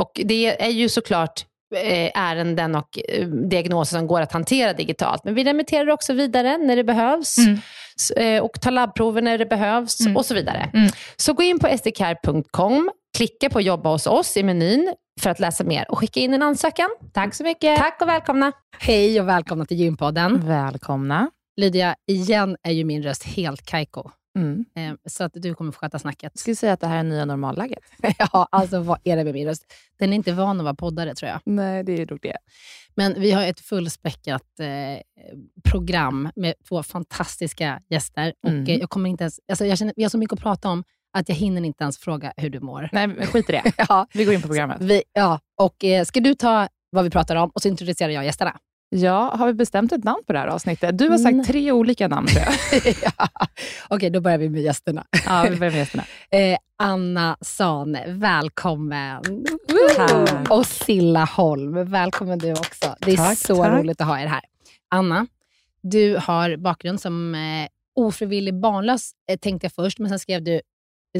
Och det är ju såklart Eh, ärenden och eh, diagnoser som går att hantera digitalt. Men vi remitterar också vidare när det behövs mm. Eh, och tar labbprover när det behövs mm. och så vidare. Mm. Så gå in på sdcare.com, klicka på jobba hos oss i menyn för att läsa mer och skicka in en ansökan. Tack så mycket. Tack och välkomna. Hej och välkomna till Gympodden. Välkomna. Lydia, igen är ju min röst helt kajko. Mm. Eh, så att du kommer få sköta snacket. Jag skulle säga att det här är nya normalläget. ja, alltså vad är det med min röst? Den är inte van att vara poddare tror jag. Nej, det är nog det. Men vi har ett fullspäckat eh, program med två fantastiska gäster. Mm. Och eh, jag kommer inte ens, alltså jag känner, vi har så mycket att prata om att jag hinner inte ens fråga hur du mår. Nej, men skit i det. ja. Vi går in på programmet. Vi, ja, och eh, ska du ta vad vi pratar om och så introducerar jag gästerna? Ja, har vi bestämt ett namn på det här avsnittet? Du har sagt mm. tre olika namn tror jag. ja. Okej, okay, då börjar vi med gästerna. Ja, vi börjar med gästerna. eh, Anna Sane, välkommen. Tack. Och Silla Holm, välkommen du också. Det är tack, så tack. roligt att ha er här. Anna, du har bakgrund som eh, ofrivillig barnlös, eh, tänkte jag först, men sen skrev du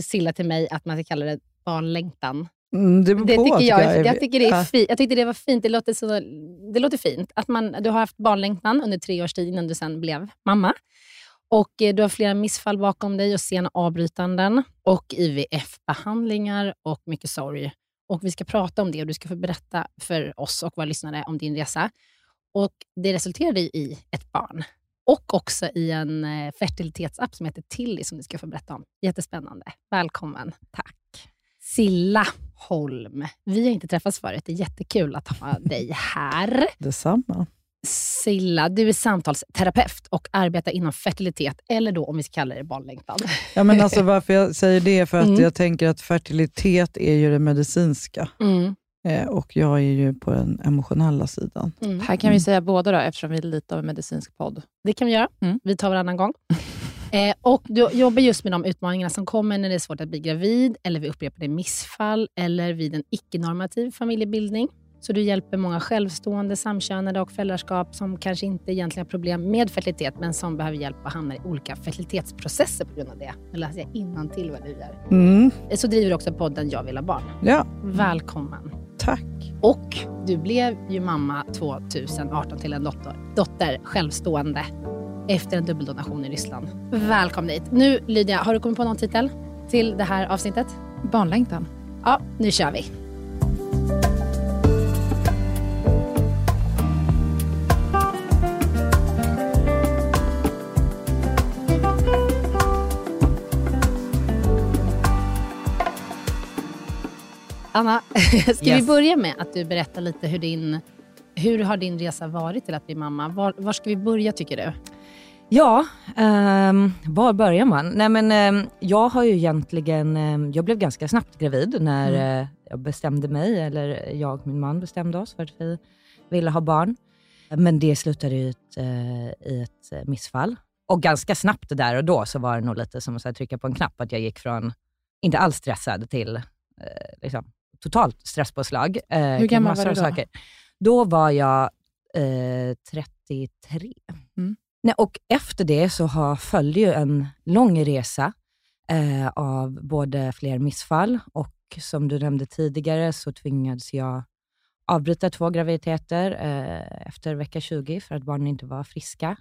Silla till mig att man ska kalla det barnlängtan. Mm, det, det tycker jag. Jag, jag, tycker det är fint. jag tyckte det var fint. Det låter, så, det låter fint. Att man, du har haft barnlängtan under tre års tid innan du sen blev mamma. Och eh, Du har flera missfall bakom dig och sena avbrytanden och IVF-behandlingar och mycket sorg. Och Vi ska prata om det och du ska få berätta för oss och våra lyssnare om din resa. Och Det resulterade i ett barn och också i en eh, fertilitetsapp som heter Tilly som du ska få berätta om. Jättespännande. Välkommen. Tack. Silla Holm. Vi har inte träffats förut. Det är jättekul att ha dig här. Detsamma. Silla, du är samtalsterapeut och arbetar inom fertilitet, eller då om vi ska kalla det barnlängtan. Ja, men alltså, varför jag säger det är för att mm. jag tänker att fertilitet är ju det medicinska. Mm. Eh, och jag är ju på den emotionella sidan. Mm. Här kan vi säga båda då, eftersom vi är lite av en medicinsk podd. Det kan vi göra. Mm. Vi tar varannan gång. Eh, och du jobbar just med de utmaningarna som kommer när det är svårt att bli gravid, eller vid upprepade missfall, eller vid en icke-normativ familjebildning. Så du hjälper många självstående, samkönade och föräldraskap som kanske inte egentligen har problem med fertilitet, men som behöver hjälp och hamnar i olika fertilitetsprocesser på grund av det. Nu läser jag till vad du gör. Mm. Så driver du också podden Jag vill ha barn. Ja. Välkommen. Tack. Och du blev ju mamma 2018 till en dotter, dotter självstående efter en dubbeldonation i Ryssland. Välkommen hit. Nu Lydia, har du kommit på någon titel till det här avsnittet? Barnlängtan. Ja, nu kör vi. Anna, ska yes. vi börja med att du berättar lite hur din hur har din resa varit till att bli mamma? Var, var ska vi börja tycker du? Ja, um, var börjar man? Nej men um, jag har ju egentligen, um, jag blev ganska snabbt gravid när mm. uh, jag bestämde mig, eller jag och min man bestämde oss för att vi ville ha barn. Men det slutade ut uh, i ett uh, missfall. Och ganska snabbt där och då så var det nog lite som att trycka på en knapp, att jag gick från inte alls stressad till liksom, totalt stresspåslag. Hur gammal var du då? Saker. Då var jag 33. Nej, och efter det så har, följde ju en lång resa eh, av både fler missfall och som du nämnde tidigare så tvingades jag avbryta två graviditeter eh, efter vecka 20 för att barnen inte var friska.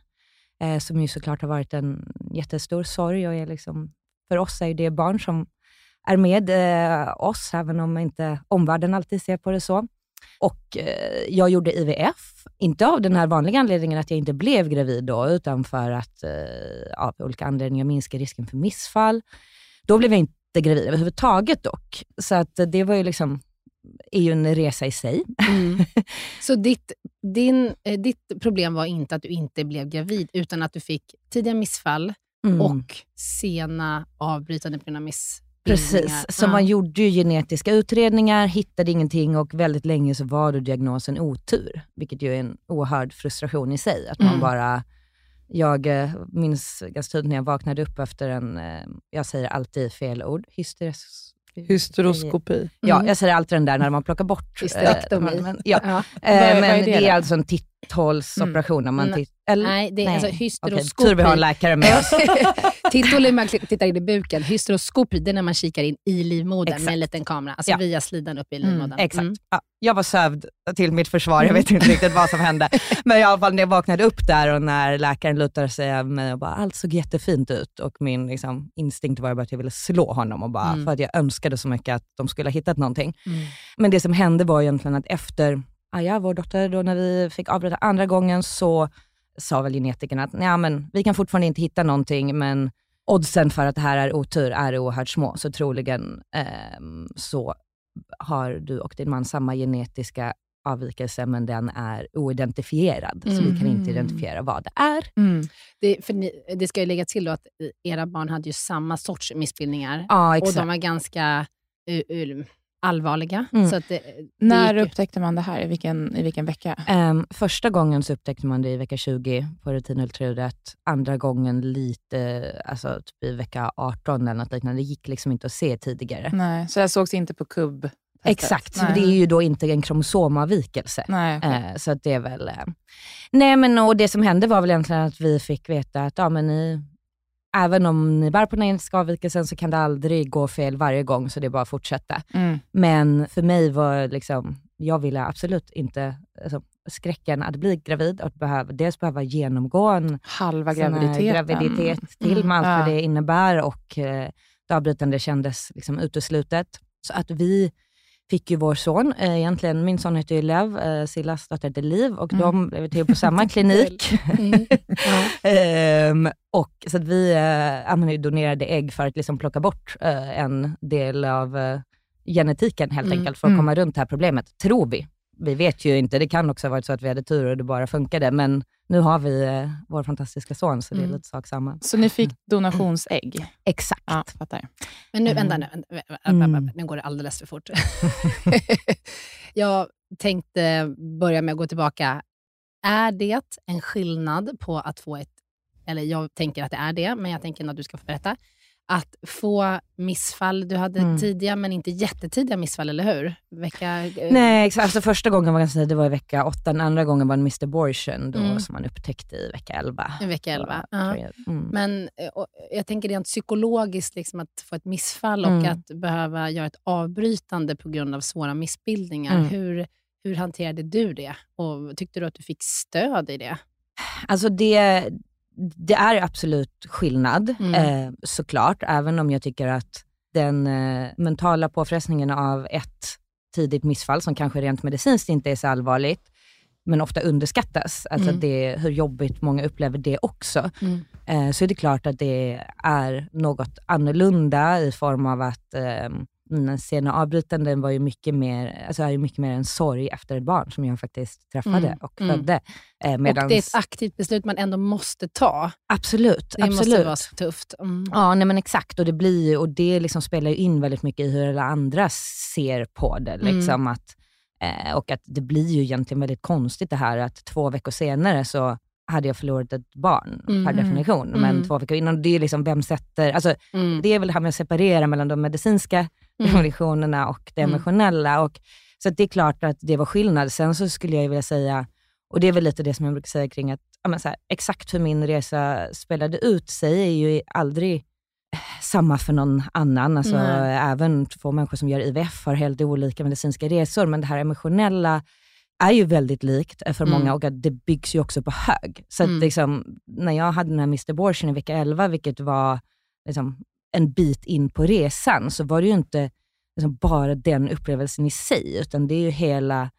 Eh, som ju såklart har varit en jättestor sorg och är liksom, för oss är det barn som är med eh, oss, även om inte omvärlden alltid ser på det så. Och eh, jag gjorde IVF, inte av den här vanliga anledningen att jag inte blev gravid då, utan för att eh, av olika anledningar minska risken för missfall. Då blev jag inte gravid överhuvudtaget dock. Så att det var ju liksom är ju en resa i sig. Mm. Så ditt, din, eh, ditt problem var inte att du inte blev gravid, utan att du fick tidiga missfall mm. och sena avbrytande på grund av miss, Precis, så ja. man gjorde ju genetiska utredningar, hittade ingenting och väldigt länge så var då diagnosen otur, vilket ju är en oerhörd frustration i sig. Att man mm. bara, jag eh, minns ganska tydligt när jag vaknade upp efter en, eh, jag säger alltid fel ord, hysteres Hysteroskopi. Ja, mm. jag säger alltid den där när man plockar bort... Hysterektomi. Äh, ja. ja. Äh, men det, är alltså en titthålsoperation. Mm. Man titt, eller? Nej, det är nej. alltså hysteroskopi. Okay, tur vi har en läkare med oss. Titthål man tittar in i buken. Hysteroskopi, det är när man kikar in i livmodern exakt. med en liten kamera. Alltså ja. via slidan upp i mm, livmodern. Mm, exakt. Mm. Ja, jag var sövd till mitt försvar. Jag vet inte riktigt vad som hände. Men i alla fall när jag vaknade upp där och när läkaren lutade sig över mig och bara, allt såg jättefint ut. Och min liksom, instinkt var bara att jag ville slå honom och bara, mm. för att jag önskade så mycket att de skulle ha hittat någonting. Mm. Men det som hände var egentligen att efter Aja, vår dotter, då när vi fick avbryta andra gången så sa väl genetikerna att Nej, men vi kan fortfarande inte hitta någonting, men oddsen för att det här är otur är oerhört små. Så troligen eh, så har du och din man samma genetiska avvikelse, men den är oidentifierad. Mm. Så vi kan inte mm. identifiera vad det är. Mm. Det, ni, det ska ju lägga till då att era barn hade ju samma sorts missbildningar. Ja, och de var ganska uh, uh, allvarliga. Mm. Så att det, det När gick... upptäckte man det här? I vilken, i vilken vecka? Um, första gången så upptäckte man det i vecka 20 på rutinultraljudet. Andra gången lite, alltså typ i vecka 18 eller något liknande. Det gick liksom inte att se tidigare. Nej, så det sågs inte på kubb? Exakt, Nej. det är ju då inte en kromosomavvikelse. Nej, okay. uh, så det är väl... Uh... Nej, men och det som hände var väl egentligen att vi fick veta att ja, men ni även om ni bär på den engelska avvikelsen så kan det aldrig gå fel varje gång, så det är bara att fortsätta. Mm. Men för mig var liksom, jag ville absolut inte, alltså, skräcken att bli gravid och behöva, dels behöva genomgå en halva graviditet, graviditet till mm. med allt vad det innebär och eh, det avbrytande kändes liksom uteslutet. Så att vi fick ju vår son, eh, egentligen, min son heter ju Lev, eh, Sillas dotter heter Liv och mm. de blev till på samma klinik. mm. ehm, och, så att vi eh, donerade ägg för att liksom plocka bort eh, en del av eh, genetiken helt mm. enkelt, för att komma runt det här problemet, tror vi vi vet ju inte, det kan också ha varit så att vi hade tur och det bara funkade, men nu har vi eh, vår fantastiska son, så det är mm. lite sak samma. Så ni fick donationsägg? Exakt. Ja, fattar. Men nu, vänta nu, vänta, mm. nu går det alldeles för fort. jag tänkte börja med att gå tillbaka. Är det en skillnad på att få ett eller jag tänker att det är det, men jag tänker att du ska få berätta att få missfall. Du hade mm. tidiga men inte jättetidiga missfall, eller hur? Vecka, eh, Nej, exakt. Alltså, första gången var ganska det var i vecka 8, den andra gången var en Mr. Abortion då, mm. som man upptäckte i vecka 11. I vecka 11, ja. Mm. Men eh, och, jag tänker rent psykologiskt, liksom, att få ett missfall och mm. att behöva göra ett avbrytande på grund av svåra missbildningar. Mm. Hur, hur hanterade du det? Och Tyckte du att du fick stöd i det? Alltså det, det är absolut skillnad mm. eh, såklart, även om jag tycker att den eh, mentala påfrestningen av ett tidigt missfall, som kanske rent medicinskt inte är så allvarligt, men ofta underskattas. Alltså mm. det, hur jobbigt många upplever det också. Mm. Eh, så är det klart att det är något annorlunda i form av att den sena avbrytanden var ju mycket mer, alltså är ju mycket mer en sorg efter ett barn som jag faktiskt träffade mm. och mm. födde. Eh, medans... Och det är ett aktivt beslut man ändå måste ta. Absolut. Det absolut. måste vara så tufft. Mm. Ja, nej men exakt. Och det, blir, och det liksom spelar in väldigt mycket i hur alla andra ser på det. Mm. Liksom att, eh, och att det blir ju egentligen väldigt konstigt det här att två veckor senare så hade jag förlorat ett barn mm. per definition. Men mm. två veckor innan, det är liksom vem sätter... Alltså, mm. Det är väl det här med att separera mellan de medicinska mm. och det mm. emotionella. Och, så det är klart att det var skillnad. Sen så skulle jag vilja säga, och det är väl lite det som jag brukar säga kring att ja, här, exakt hur min resa spelade ut sig är ju aldrig samma för någon annan. Alltså, även två människor som gör IVF har helt olika medicinska resor, men det här emotionella är ju väldigt likt för mm. många och det byggs ju också på hög. Så mm. liksom, när jag hade den här Mr. Abortion i vecka 11, vilket var liksom, en bit in på resan, så var det ju inte liksom, bara den upplevelsen i sig, utan det är ju hela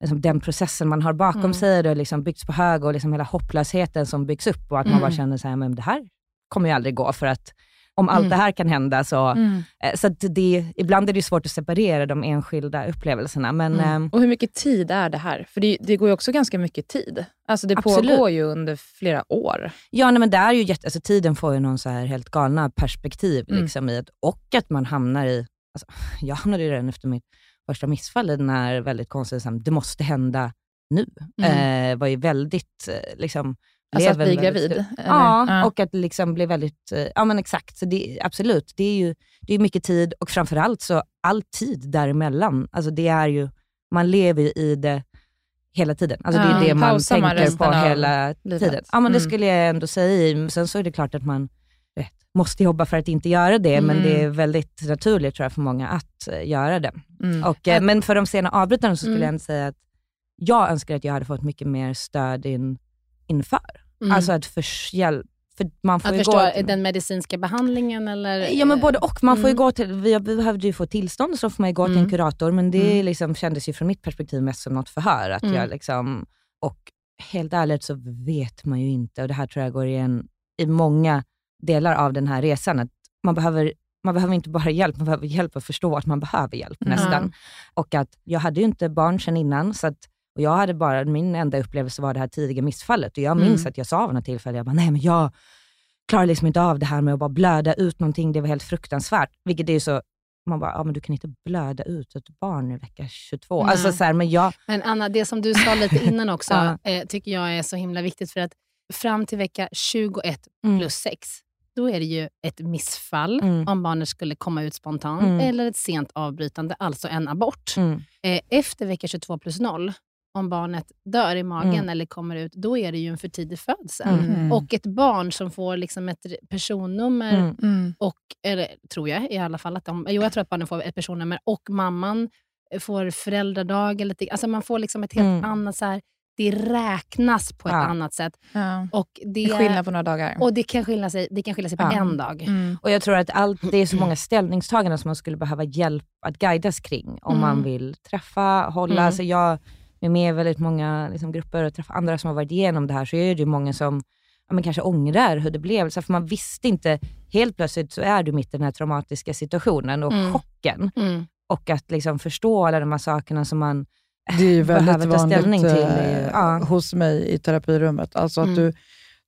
liksom, den processen man har bakom mm. sig. Det har liksom byggts på hög och liksom hela hopplösheten som byggs upp och att man bara mm. känner så här, men det här kommer ju aldrig gå för att om allt mm. det här kan hända så... Mm. Eh, så det, ibland är det svårt att separera de enskilda upplevelserna. Men, mm. Ehm, och hur mycket tid är det här? För det, det går ju också ganska mycket tid. Alltså det absolut. pågår ju under flera år. Ja, nej, men det är ju jätte, alltså tiden får ju någon så här helt galna perspektiv. Mm. Liksom, i ett, och att man hamnar i... Alltså, jag hamnade ju redan efter mitt första missfall i den här väldigt konstiga, det måste hända nu. Mm. Eh, var ju väldigt eh, liksom, Alltså att bli gravid? Eller? Ja, ja, och att liksom bli väldigt... Eh, ja men exakt. Så det, absolut, det är ju det är mycket tid och framförallt så all tid däremellan. Alltså det är ju, man lever ju i det hela tiden. Alltså det är det man tänker på hela tiden. Ja men det mm. skulle jag ändå säga. Sen så är det klart att man vet, måste jobba för att inte göra det, mm. men det är väldigt naturligt tror jag för många att uh, göra det. Mm. Och, uh, men för de sena avbrytarna så skulle mm. jag ändå säga att jag önskar att jag hade fått mycket mer stöd in inför. Mm. Alltså att för, hjälp, för man får att förstå till, den medicinska behandlingen eller? Ja men både och. Man mm. får ju mm. gå till, vi behövde ju få tillstånd så får man ju gå mm. till en mm. kurator men det mm. liksom kändes ju från mitt perspektiv mest som något förhör. Att jag liksom, och helt ärligt så vet man ju inte, och det här tror jag går igen i många delar av den här resan, att man behöver man behöver inte bara hjälp, man behöver hjälp att förstå att man behöver hjälp nästan. Och att jag hade ju inte barn sedan innan, så att och jag hade bara, min enda upplevelse var det här tidiga missfallet. Och jag minns mm. att jag sa vid något tillfälle, jag bara, nej men jag klarar liksom inte av det här med att bara blöda ut någonting. Det var helt fruktansvärt. Vilket är ju så, man bara, ja men du kan inte blöda ut ett barn i vecka 22. Alltså, så här, men, jag... men Anna, det som du sa lite innan också, ja. eh, tycker jag är så himla viktigt. För att fram till vecka 21 mm. plus 6, då är det ju ett missfall mm. om barnet skulle komma ut spontant, mm. eller ett sent avbrytande, alltså en abort. Mm. Eh, efter vecka 22 plus 0, om barnet dör i magen mm. eller kommer ut, då är det ju en för tidig födsel. Mm. Och ett barn som får liksom ett personnummer, mm. mm. och, eller tror jag i alla fall, att de, jo, jag tror att barnen får ett personnummer och mamman får föräldradag. Eller, alltså man får liksom ett helt mm. annat... Så här, det räknas på ett ja. annat sätt. Ja. Och det, det är skillnad på några dagar. Och Det kan skilja sig, det kan skilja sig på en dag. Mm. Och Jag tror att allt, det är så många ställningstaganden som man skulle behöva hjälp att guidas kring om man vill träffa, hålla. Mm. Alltså jag, är med i väldigt många liksom, grupper och träffar andra som har varit igenom det här, så är det ju många som ja, men kanske ångrar hur det blev. Så för man visste inte, helt plötsligt så är du mitt i den här traumatiska situationen och mm. chocken. Mm. Och att liksom förstå alla de här sakerna som man det är ju väldigt vanligt till. Är, eh, ja. hos mig i terapirummet. Alltså att mm. du,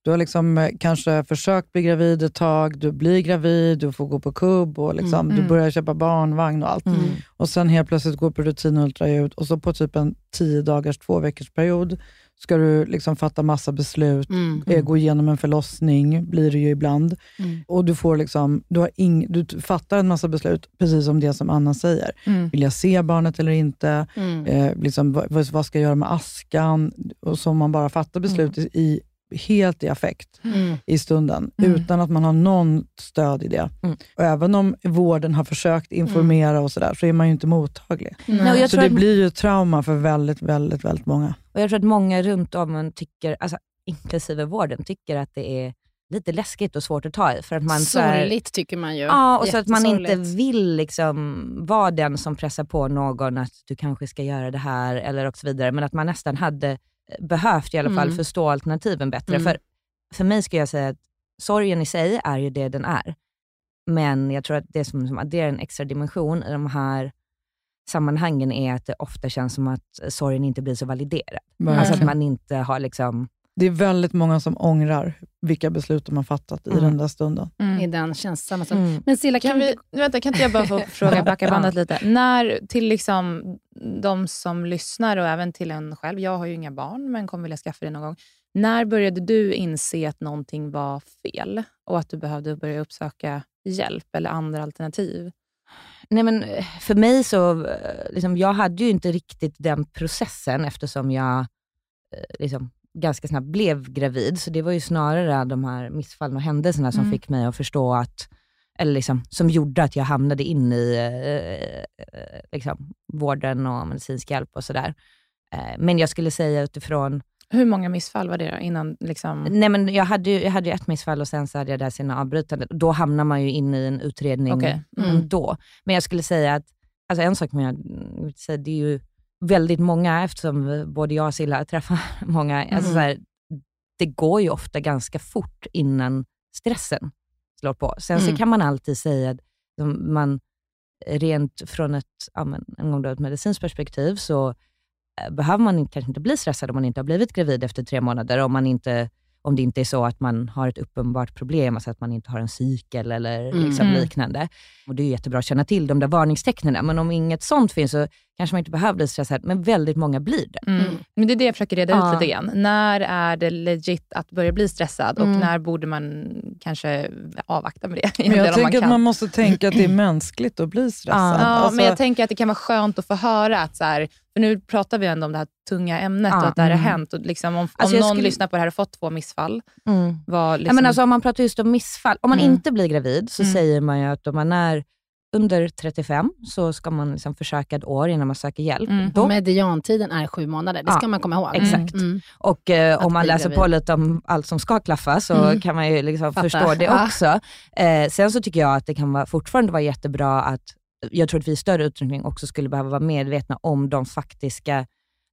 du har liksom eh, kanske försökt bli gravid ett tag, du blir gravid, du får gå på kubb och liksom, mm. du börjar köpa barnvagn och allt. Mm. Och Sen helt plötsligt går på rutinultraljud och så på typ en tio dagars, två veckors period ska du liksom fatta massa beslut, mm. eh, gå igenom en förlossning, blir det ju ibland. Mm. Och du, får liksom, du, har ing, du fattar en massa beslut, precis som det som Anna säger. Mm. Vill jag se barnet eller inte? Mm. Eh, liksom, vad, vad, ska jag göra med askan? Och så man bara fattar beslut mm. i, helt i affekt mm. i stunden, mm. utan att man har någon stöd i det. Mm. Och även om vården har försökt informera mm. och sådär, så är man ju inte mottaglig. Nej, så det att... blir ju trauma för väldigt, väldigt, väldigt många. Och Jag tror att många runt om tycker, alltså, inklusive vården, tycker att det är lite läskigt och svårt att ta i. För att man, Sorgligt så tycker man ju. Ja, och så att man inte vill liksom vara den som pressar på någon att du kanske ska göra det här, eller och så vidare. Men att man nästan hade behövt i alla fall mm. förstå alternativen bättre. Mm. För, för mig skulle jag säga att sorgen i sig är ju det den är. Men jag tror att det som, som adderar en extra dimension i de här sammanhangen är att det ofta känns som att sorgen inte blir så validerad. Mm. Alltså att man inte har liksom det är väldigt många som ångrar vilka beslut de har fattat mm. i den där stunden. Mm. I den känslan. Mm. Men Silla, kan, kan vi, vänta, kan inte jag bara få fråga, backa bandet lite? När, till liksom de som lyssnar och även till en själv, jag har ju inga barn, men kommer vilja skaffa det någon gång. När började du inse att någonting var fel och att du behövde börja uppsöka hjälp eller andra alternativ? Nej, men eh, för mig så, eh, liksom, jag hade ju inte riktigt den processen eftersom jag eh, liksom, ganska snabbt blev gravid. Så det var ju snarare de här missfallen och händelserna som mm. fick mig att förstå att, eller liksom, som gjorde att jag hamnade in i eh, liksom, vården och medicinsk hjälp och sådär. Eh, men jag skulle säga utifrån hur många missfall var det då? Innan, liksom... Nej, men jag, hade ju, jag hade ju ett missfall och sen så hade jag det sina avbrytande. Då hamnar man ju in i en utredning okay. mm. ändå. Men jag skulle säga att, alltså en sak med jag vill säga, det är ju väldigt många, eftersom både jag och Silla träffar många, alltså mm. alltså så här, det går ju ofta ganska fort innan stressen slår på. Sen mm. så kan man alltid säga att man rent från ett, en gång då ett medicinskt perspektiv så eh, behöver man kanske inte bli stressad om man inte har blivit gravid efter tre månader, om man inte om det inte är så att man har ett uppenbart problem, alltså att man inte har en cykel eller liksom mm. liknande. Och Det är jättebra att känna till de där varningstecknen, men om inget sånt finns så kanske man inte behöver bli stressad, men väldigt många blir det. Mm. Men Det är det jag försöker reda ja. ut lite grann. När är det legit att börja bli stressad och mm. när borde man kanske avvakta med det? Men jag tänker man att man måste tänka att det är mänskligt att bli stressad. Ja, alltså... men jag tänker att det kan vara skönt att få höra att så här, för nu pratar vi ändå om det här tunga ämnet ja, och att det här mm. har hänt. Och liksom om, alltså om någon skulle... lyssnar på det här och fått två missfall. Mm. Var liksom... ja, men alltså, om man pratar just om missfall, om man mm. inte blir gravid så mm. säger man ju att om man är under 35 så ska man liksom försöka ett år innan man söker hjälp. Mm. Då, mediantiden är sju månader, det ska ja, man komma ihåg. Exakt. Mm. Och eh, om man läser gravid. på lite om allt som ska klaffa så mm. kan man ju liksom förstå det också. Eh, sen så tycker jag att det kan vara, fortfarande vara jättebra att jag tror att vi i större utsträckning också skulle behöva vara medvetna om de faktiska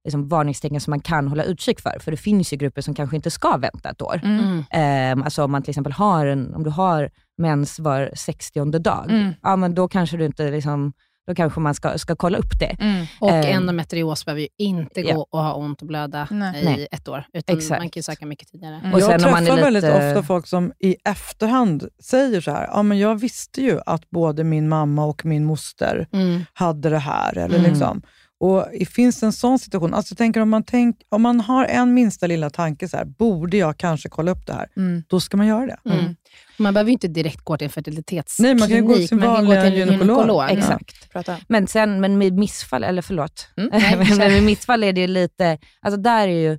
liksom, varningstecken som man kan hålla utkik för. För det finns ju grupper som kanske inte ska vänta ett år. Mm. Eh, alltså om man till exempel har, en, om du har mens var 60 dag, mm. ja, men då kanske du inte liksom, då kanske man ska, ska kolla upp det. Mm. Och eh, endometrios behöver ju inte gå ja. och ha ont och blöda Nej. i Nej. ett år, utan Exakt. man kan söka mycket tidigare. Mm. Och jag träffar lite... väldigt ofta folk som i efterhand säger så här, ja, men jag visste ju att både min mamma och min moster mm. hade det här. Eller mm. liksom. Och Finns det en sån situation, alltså jag tänker om man, tänk, om man har en minsta lilla tanke, så här, borde jag kanske kolla upp det här? Mm. Då ska man göra det. Mm. mm. Man behöver ju inte direkt gå till en fertilitetsklinik. Nej, man kan gå till sin vanliga till gynekolog. gynekolog. Exakt. Ja. Men, sen, men med missfall, eller förlåt, mm. men med missfall är det ju lite, alltså där är ju,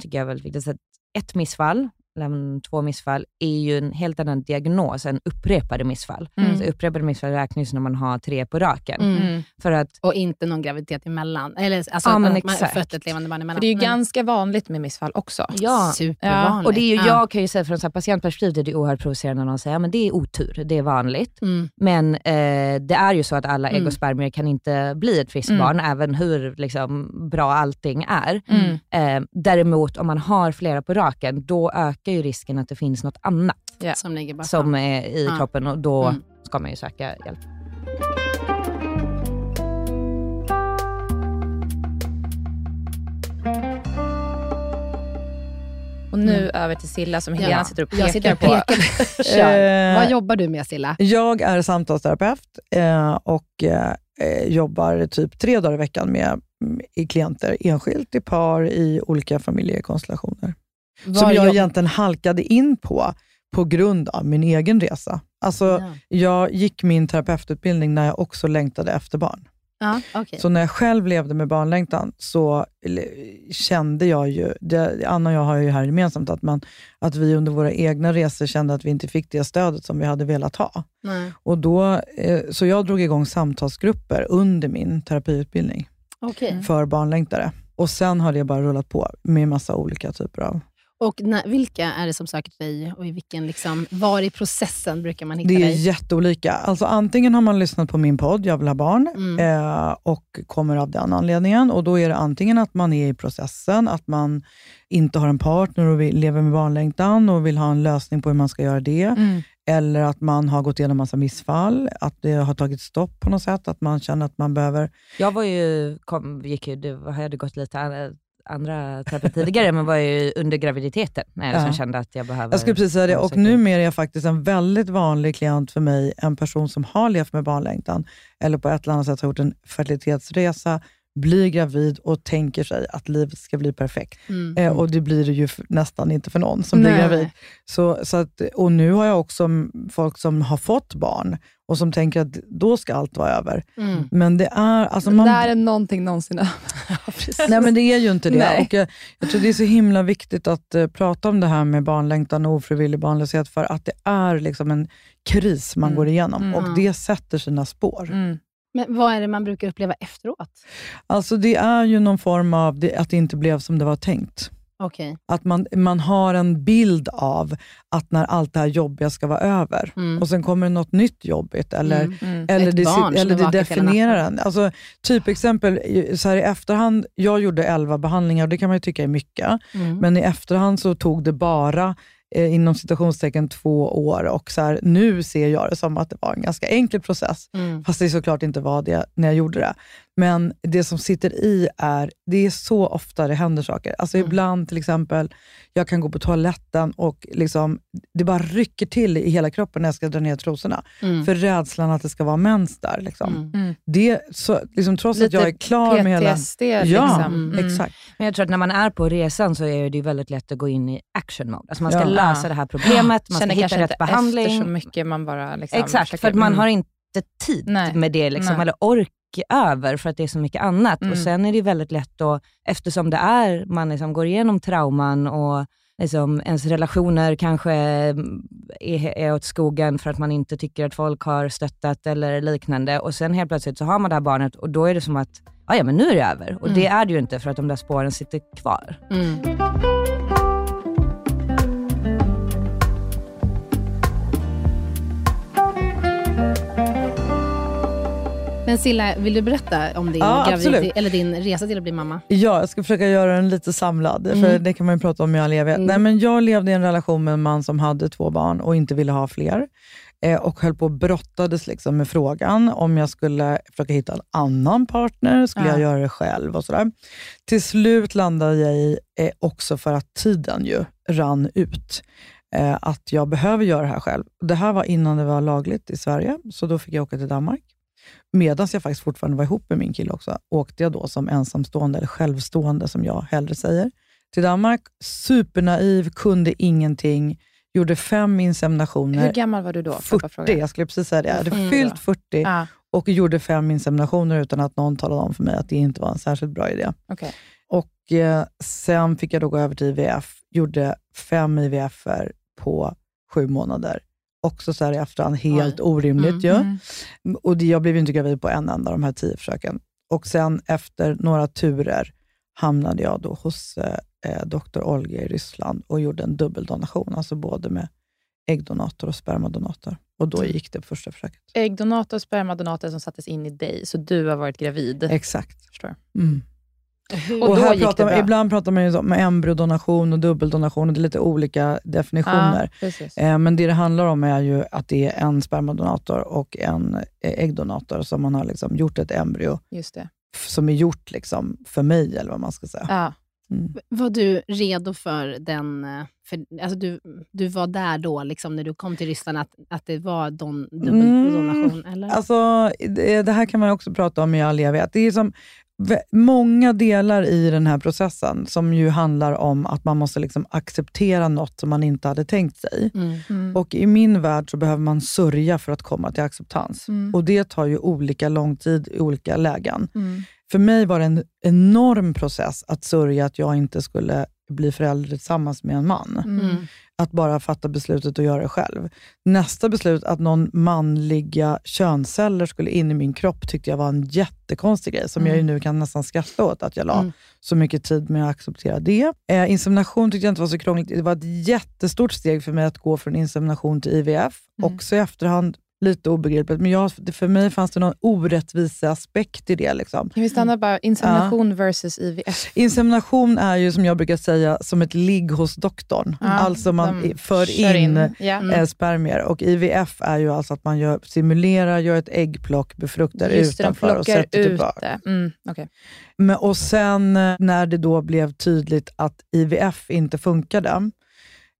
tycker jag väldigt viktigt, ett missfall två missfall är ju en helt annan diagnos än upprepade missfall. Mm. Så upprepade missfall räknas när man har tre på raken. Mm. För att, och inte någon graviditet emellan. Eller, alltså ja, att man fött ett levande barn emellan. För det är ju men. ganska vanligt med missfall också. Ja, supervanligt. Ja. Och det är ju, ja. Jag kan ju säga från så patientperspektiv, det är oerhört provocerande när någon säger att det är otur, det är vanligt. Mm. Men eh, det är ju så att alla mm. egospermier kan inte bli ett friskt mm. barn, även hur liksom, bra allting är. Mm. Eh, däremot om man har flera på raken, då ökar ju risken att det finns något annat yeah. som, ligger som är i ja. kroppen och då mm. ska man ju söka hjälp. Och nu mm. över till Silla som Helena ja. sitter och pekar, sitter och pekar på. Eh, Vad jobbar du med Silla? Jag är samtalsterapeut eh, och eh, jobbar typ tre dagar i veckan med mm, i klienter, enskilt, i par, i olika familjekonstellationer. Var som jag, jag egentligen halkade in på, på grund av min egen resa. Alltså, ja. Jag gick min terapeututbildning när jag också längtade efter barn. Ja, okay. Så när jag själv levde med barnlängtan så kände jag ju, det, Anna och jag har ju här gemensamt, att, man, att vi under våra egna resor kände att vi inte fick det stödet som vi hade velat ha. Nej. Och då, eh, så jag drog igång samtalsgrupper under min terapiutbildning okay. för barnlängtare. Och sen har det bara rullat på med massa olika typer av och när, vilka är det som söker dig och i vilken, liksom, var i processen brukar man hitta dig? Det är dig? jätteolika. Alltså, antingen har man lyssnat på min podd, Jag vill ha barn, mm. eh, och kommer av den anledningen. Och Då är det antingen att man är i processen, att man inte har en partner och vill, lever med barnlängtan och vill ha en lösning på hur man ska göra det. Mm. Eller att man har gått igenom massa missfall, att det har tagit stopp på något sätt, att man känner att man behöver... Jag var ju, kom, gick ju, det hade gått lite andra terapi tidigare, men var ju under graviditeten när jag liksom kände att jag behöver... Jag skulle precis säga det, och numera är jag faktiskt en väldigt vanlig klient för mig, en person som har levt med barnlängtan, eller på ett eller annat sätt har gjort en fertilitetsresa, blir gravid och tänker sig att livet ska bli perfekt. Mm. Eh, och det blir det ju nästan inte för någon som Nej. blir gravid. Så, så att, och nu har jag också folk som har fått barn och som tänker att då ska allt vara över. Mm. Men det är... Alltså man, där är någonting någonsin över. Nej, men det är ju inte det. Och jag, jag, tror det är så himla viktigt att uh, prata om det här med barnlängtan och ofrivillig barnlöshet, för att det är liksom en kris man mm. går igenom mm. och det sätter sina spår. Men vad är det man brukar uppleva efteråt? Alltså Det är ju någon form av det, att det inte blev som det var tänkt. Okay. Att man, man har en bild av att när allt det här jobbiga ska vara över, mm. och sen kommer det något nytt jobbigt, eller, mm, mm. eller Ett det, eller det definierar en. Alltså, typexempel, så här i efterhand, jag gjorde 11 behandlingar, och det kan man ju tycka är mycket, mm. men i efterhand så tog det bara eh, inom citationstecken två år och så här, nu ser jag det som att det var en ganska enkel process, mm. fast det såklart inte var det när jag gjorde det. Men det som sitter i är, det är så ofta det händer saker. Alltså mm. Ibland till exempel, jag kan gå på toaletten och liksom, det bara rycker till i hela kroppen när jag ska dra ner trosorna. Mm. För rädslan att det ska vara mens där. Liksom. Mm. mm. Det, så, liksom, trots Lite att jag är klar PTSD, med hela... Ja, liksom. Mm. exakt. Men jag tror att när man är på resan så är det väldigt lätt att gå in i action mode. Alltså man ska ja. lösa det här problemet, man ska hitta rätt behandling. Efter så mycket man bara liksom Exakt, försöker, för man mm. har inte tid Nej. med det, liksom, eller ork över för att det är så mycket annat. Mm. Och Sen är det väldigt lätt, då, eftersom det är, man liksom går igenom trauman och liksom ens relationer kanske är, är åt skogen för att man inte tycker att folk har stöttat eller liknande. Och Sen helt plötsligt så har man det här barnet och då är det som att, ja men nu är det över. Och mm. det är det ju inte för att de där spåren sitter kvar. Mm. Men Silla, vill du berätta om din, ja, gravid, eller din resa till att bli mamma? Ja, jag ska försöka göra den lite samlad, mm. för det kan man ju prata om i all evighet. Mm. Nej, men jag levde i en relation med en man som hade två barn och inte ville ha fler eh, och höll på och brottades liksom med frågan om jag skulle försöka hitta en annan partner, skulle ja. jag göra det själv och sådär. Till slut landade jag i, eh, också för att tiden ju rann ut, eh, att jag behöver göra det här själv. Det här var innan det var lagligt i Sverige, så då fick jag åka till Danmark medan jag faktiskt fortfarande var ihop med min kille också, åkte jag då som ensamstående, eller självstående som jag hellre säger, till Danmark. Supernaiv, kunde ingenting, gjorde fem inseminationer. Hur gammal var du då? 40, jag skulle precis säga det. Jag hade mm. fyllt 40 ah. och gjorde fem inseminationer utan att någon talade om för mig att det inte var en särskilt bra idé. Okay. Och eh, Sen fick jag då gå över till IVF, gjorde fem IVF på sju månader också så här i efterhand helt Oj. orimligt mm, ju. Mm. Och jag blev inte gravid på en enda av de här tio försöken. Och sen efter några turer hamnade jag då hos eh, eh doktor Olga i Ryssland och gjorde en dubbeldonation, alltså både med äggdonator och spermadonator. Och då gick det på första försöket. Äggdonator och spermadonator som sattes in i dig, så du har varit gravid? Exakt. Förstår. Mm. Och, och här pratar man, ibland pratar man ju om embryodonation och dubbeldonation, och det är lite olika definitioner. Ja, eh, men det det handlar om är ju att det är en spermadonator och en äggdonator som man har liksom gjort ett embryo som är gjort liksom för mig, eller vad man ska säga. Ja. Mm. Var du redo för den... Eh, för, alltså du, du var där då, liksom, när du kom till Ryssland, att, att det var don, dubbeldonation? Mm. Eller? Alltså, det, det, här kan man också prata om i all evighet. Det är som, många delar i den här processen som ju handlar om att man måste liksom acceptera något som man inte hade tänkt sig. Mm. Mm. Och I min värld så behöver man sörja för att komma till acceptans. Mm. Och Det tar ju olika lång tid i olika lägen. Mm. För mig var det en enorm process att sörja att jag inte skulle bli förälder tillsammans med en man. Mm att bara fatta beslutet och göra det själv. Nästa beslut, att någon manliga könsceller skulle in i min kropp, tyckte jag var en jättekonstig grej, som mm. jag ju mm. nu kan nästan skratta åt att jag la mm. så mycket tid med att acceptera det. Eh, insemination tyckte jag inte var så krångligt. Det var ett jättestort steg för mig att gå från insemination till IVF. Mm. Också i efterhand lite obegripligt, men jag, för mig fanns det någon orättvisa-aspekt i det. Liksom. Kan vi stanna bara, insemination ja. versus IVF? Insemination är ju, som jag brukar säga, som ett ligg hos doktorn. Ja, alltså man för in, in. Ja. Mm. spermier. Och IVF är ju alltså att man gör, simulerar, gör ett äggplock, befruktar Just utanför och sätter ut tillbaka. Mm, okay. Men, och sen eh, när det då blev tydligt att IVF inte funkade,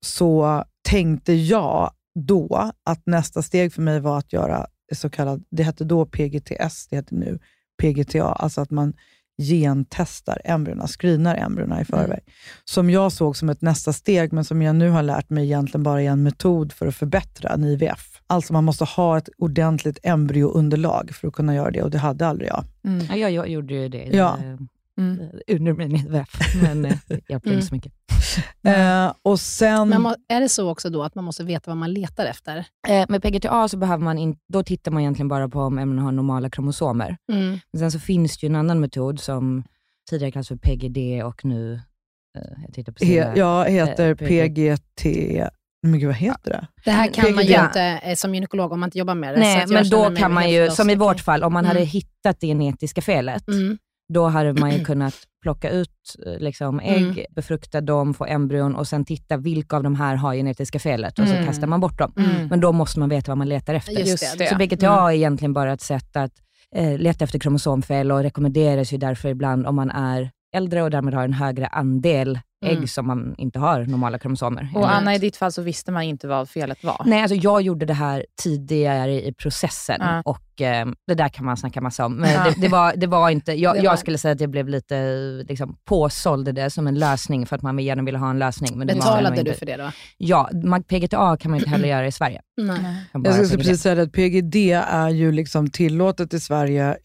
så tänkte jag då att nästa steg för mig var att göra så kallad, det hette då PGTS, det heter nu PGTA, alltså att man gentestar embryona, screenar embryona i förväg. Mm. Som jag såg som ett nästa steg, men som jag nu har lärt mig egentligen bara är en metod för att förbättra en IVF. Alltså man måste ha ett ordentligt embryounderlag för att kunna göra det och det hade aldrig jag. Mm. Ja, jag, jag gjorde ju det. Ja. Mm. Under min IVF, men eh, det hjälpte inte så mycket. Eh, och sen... Men är det så också då att man måste veta vad man letar efter? Eh, med PGTA så behöver man in, då tittar man egentligen bara på om ämnen har normala kromosomer. Mm. Men sen så finns det ju en annan metod som tidigare kallades för PGD och nu, eh, jag tittar på He, Ja, heter eh, PGT men gud, vad heter det? Det här kan PGD. man ju inte eh, som gynekolog om man inte jobbar med det. Nej, men då kan man ju, som i vårt fall, om man mm. hade hittat det genetiska felet, mm. Då hade man ju kunnat plocka ut eh, liksom, ägg, mm. befrukta dem, få embryon och sen titta vilka av de här har genetiska felet och så mm. kastar man bort dem. Mm. Men då måste man veta vad man letar efter. Just det. Så BGTA mm. är egentligen bara ett sätt att eh, leta efter kromosomfel och rekommenderas ju därför ibland om man är äldre och därmed har en högre andel ägg mm. som man inte har normala kromosomer. Och Anna, i ditt fall så visste man inte vad felet var? Nej, alltså jag gjorde det här tidigare i processen mm. och eh, det där kan man snacka massa om. Men det, det, var, det var inte, jag, det var... jag, skulle säga att jag blev lite liksom, påsåld det som en lösning för att man gärna ville ha en lösning. Men Betalade du för det då? Ja, PGTA kan man inte heller göra i Sverige. Nej. Jag skulle precis säga att PGD är ju liksom tillåtet i Sverige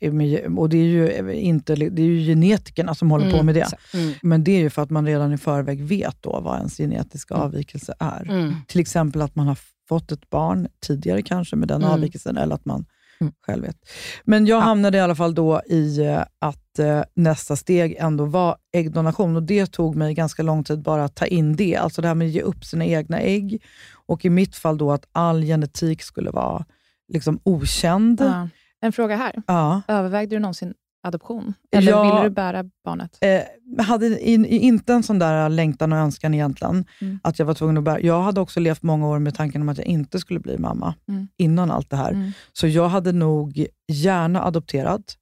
och det är ju, inte, det är ju genetikerna som håller mm. på med det. Mm. Men det är ju för att man redan i förväg vet då vad ens genetiska mm. avvikelse är. Mm. Till exempel att man har fått ett barn tidigare kanske med den mm. avvikelsen, eller att man mm. själv vet. Men jag hamnade i alla fall då i eh, att eh, nästa steg ändå var äggdonation och det tog mig ganska lång tid bara att ta in det. Alltså det här med att ge upp sina egna ägg och i mitt fall då att all genetik skulle vara liksom okänd. Ja. En fråga här. Ja. Övervägde du någonsin adoption? Eller jag, ville du bära barnet? Eh, hade in, inte en sån där längtan och önskan egentligen, mm. att jag var tvungen att bära. Jag hade också levt många år med tanken om att jag inte skulle bli mamma, mm. innan allt det här. Mm. Så jag hade nog gärna adopterat,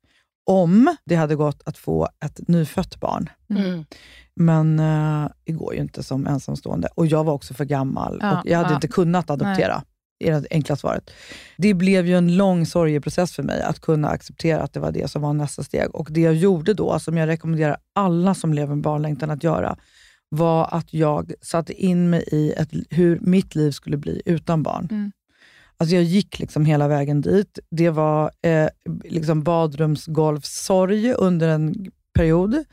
om det hade gått att få ett nyfött barn. Mm. Mm. Men eh, det går ju inte som ensamstående. Och jag var också för gammal ja, och jag hade ja. inte kunnat adoptera. Nej är det enkla svaret. Det blev ju en lång sorgeprocess för mig att kunna acceptera att det var det som var nästa steg. Och Det jag gjorde då, som jag rekommenderar alla som lever med barnlängtan att göra, var att jag satte in mig i ett, hur mitt liv skulle bli utan barn. Mm. Alltså jag gick liksom hela vägen dit. Det var eh, liksom badrumsgolvsorg under en period.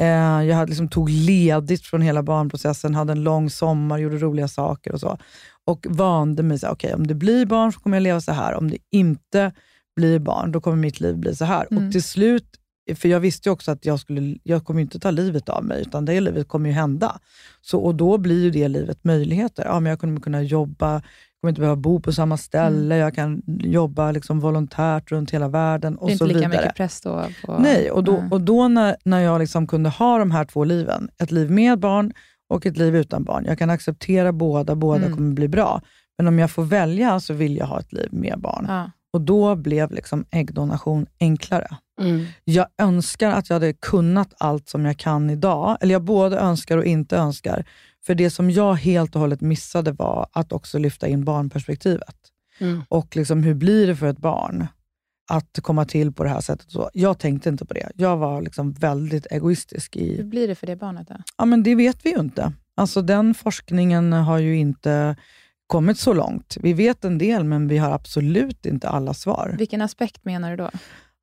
Eh, jag hade liksom tog ledigt från hela barnprocessen, hade en lång sommar, gjorde roliga saker och så och vande mig. Okej, okay, om det blir barn så kommer jag leva så här. Om det inte blir barn, då kommer mitt liv bli så här. Mm. Och till slut, för jag visste ju också att jag, skulle, jag kommer inte ta livet av mig, utan det livet kommer ju hända. Så, och då blir ju det livet möjligheter. Ja, men jag kommer kunna jobba, kommer inte behöva bo på samma ställe, mm. jag kan jobba liksom volontärt runt hela världen och så vidare. Det är inte lika mycket press då? På, Nej, och då, och då när, när jag liksom kunde ha de här två liven, ett liv med barn och ett liv utan barn. Jag kan acceptera båda, båda mm. kommer bli bra. Men om jag får välja så vill jag ha ett liv med barn. Ja. Och Då blev liksom äggdonation enklare. Mm. Jag önskar att jag hade kunnat allt som jag kan idag. Eller jag både önskar och inte önskar. För det som jag helt och hållet missade var att också lyfta in barnperspektivet. Mm. Och liksom, hur blir det för ett barn att komma till på det här sättet. Så jag tänkte inte på det. Jag var liksom väldigt egoistisk. I... Hur blir det för det barnet då? Ja, men det vet vi ju inte. Alltså, den forskningen har ju inte kommit så långt. Vi vet en del, men vi har absolut inte alla svar. Vilken aspekt menar du då?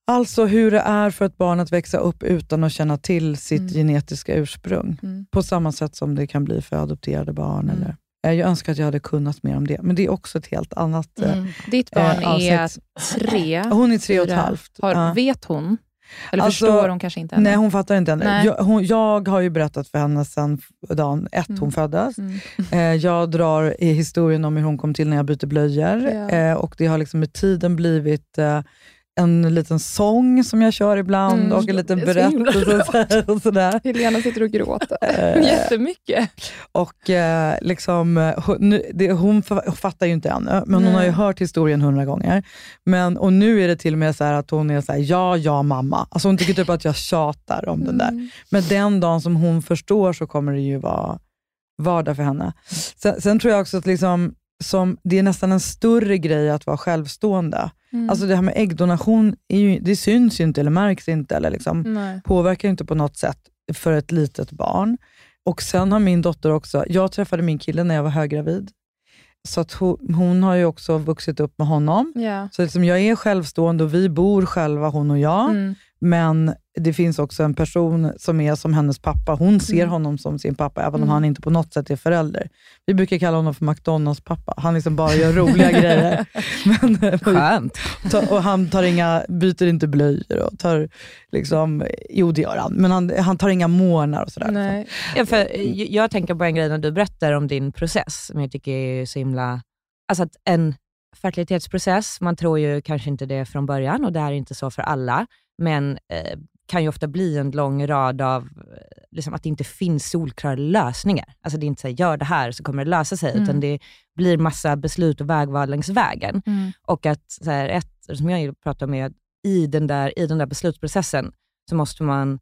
Alltså hur det är för ett barn att växa upp utan att känna till sitt mm. genetiska ursprung. Mm. På samma sätt som det kan bli för adopterade barn. Mm. Eller, jag önskar att jag hade kunnat mer om det, men det är också ett helt annat... Mm. Eh, Ditt barn äh, är tre, Hon är tre och ett halvt. Har, ja. Vet hon? Eller alltså, förstår hon kanske inte ännu? Nej, hon fattar inte ännu. Jag, hon, jag, har ju berättat för henne sedan dagen ett mm. hon föddes. Mm. Eh, jag drar i historien om hur hon kom till när jag byter blöjor. Ja. Eh, och Det har liksom med tiden blivit eh, en liten sång som jag kör ibland mm, och en liten berättelse. Och sådär. Helena sitter och gråter äh, jättemycket. Och, eh, liksom, hon, det, hon fattar ju inte ännu, men Nej. hon har ju hört historien hundra gånger. Men, och Nu är det till och med så att hon är så här, ja, ja mamma. Alltså hon tycker typ att jag tjatar om mm. den där. Men den dagen som hon förstår så kommer det ju vara vardag för henne. Sen, sen tror jag också att liksom, som, det är nästan en större grej att vara självstående. Mm. Alltså det här med äggdonation, ju, det syns ju inte eller märks inte eller liksom, påverkar inte på något sätt för ett litet barn. Och Sen har min dotter också, jag träffade min kille när jag var höggravid. Så att hon, hon har ju också vuxit upp med honom. Yeah. Så liksom jag är självstående och vi bor själva, hon och jag. Mm. Men det finns också en person som är som hennes pappa. Hon ser mm. honom som sin pappa, även om mm. han inte på något sätt är förälder. Vi brukar kalla honom för McDonalds pappa. Han liksom bara gör roliga grejer. Men, Skönt. och han tar inga, byter inte blöjor. Och tar liksom, jo, det gör han, men han, han tar inga månar och sådär. Nej. Ja, för jag tänker på en grej när du berättar om din process, som jag tycker är så himla... Alltså att en fertilitetsprocess, man tror ju kanske inte det från början och det är inte så för alla men eh, kan ju ofta bli en lång rad av eh, liksom att det inte finns solklara lösningar. Alltså det är inte så här, gör det här så kommer det lösa sig, mm. utan det blir massa beslut och vägval längs vägen. Mm. Och att så här, ett, som jag pratar om är att i den, där, i den där beslutsprocessen så måste man,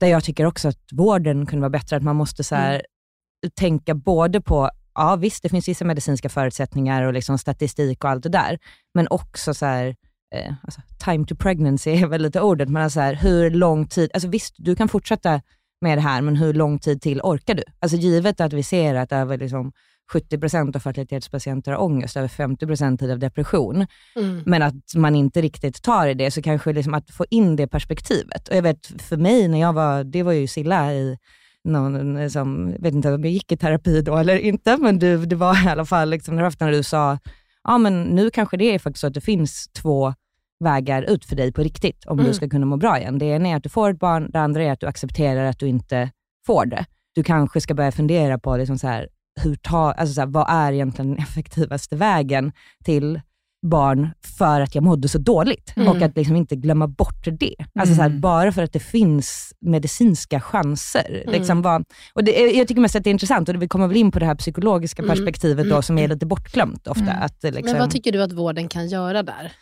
där jag tycker också att vården kunde vara bättre, att man måste så här, mm. tänka både på Ja visst, det finns vissa medicinska förutsättningar och liksom statistik och allt det där, men också så här, eh, alltså, time to pregnancy är väl lite ordet, men alltså här, hur lång tid, alltså visst du kan fortsätta med det här, men hur lång tid till orkar du? Alltså givet att vi ser att över liksom 70% av fertilitetspatienter har ångest, över 50% tid av depression, mm. men att man inte riktigt tar i det, så kanske liksom att få in det perspektivet. Och jag vet, för mig, när jag var, det var ju Silla i någon, som, jag vet inte om jag gick i terapi då eller inte, men du, det var i alla fall liksom, när du sa ja men nu kanske det är faktiskt så att det finns två vägar ut för dig på riktigt, om mm. du ska kunna må bra igen. Det ena är att du får ett barn, det andra är att du accepterar att du inte får det. Du kanske ska börja fundera på liksom så här, hur ta, alltså så här, vad är egentligen den effektivaste vägen till barn för att jag mådde så dåligt mm. och att liksom inte glömma bort det. Alltså så här, mm. bara för att det finns medicinska chanser. Mm. Liksom var, och det, jag tycker mest att det är intressant och vi kommer väl in på det här psykologiska mm. perspektivet då, som är lite bortglömt ofta. Att, liksom, Men vad tycker du att vården kan göra där?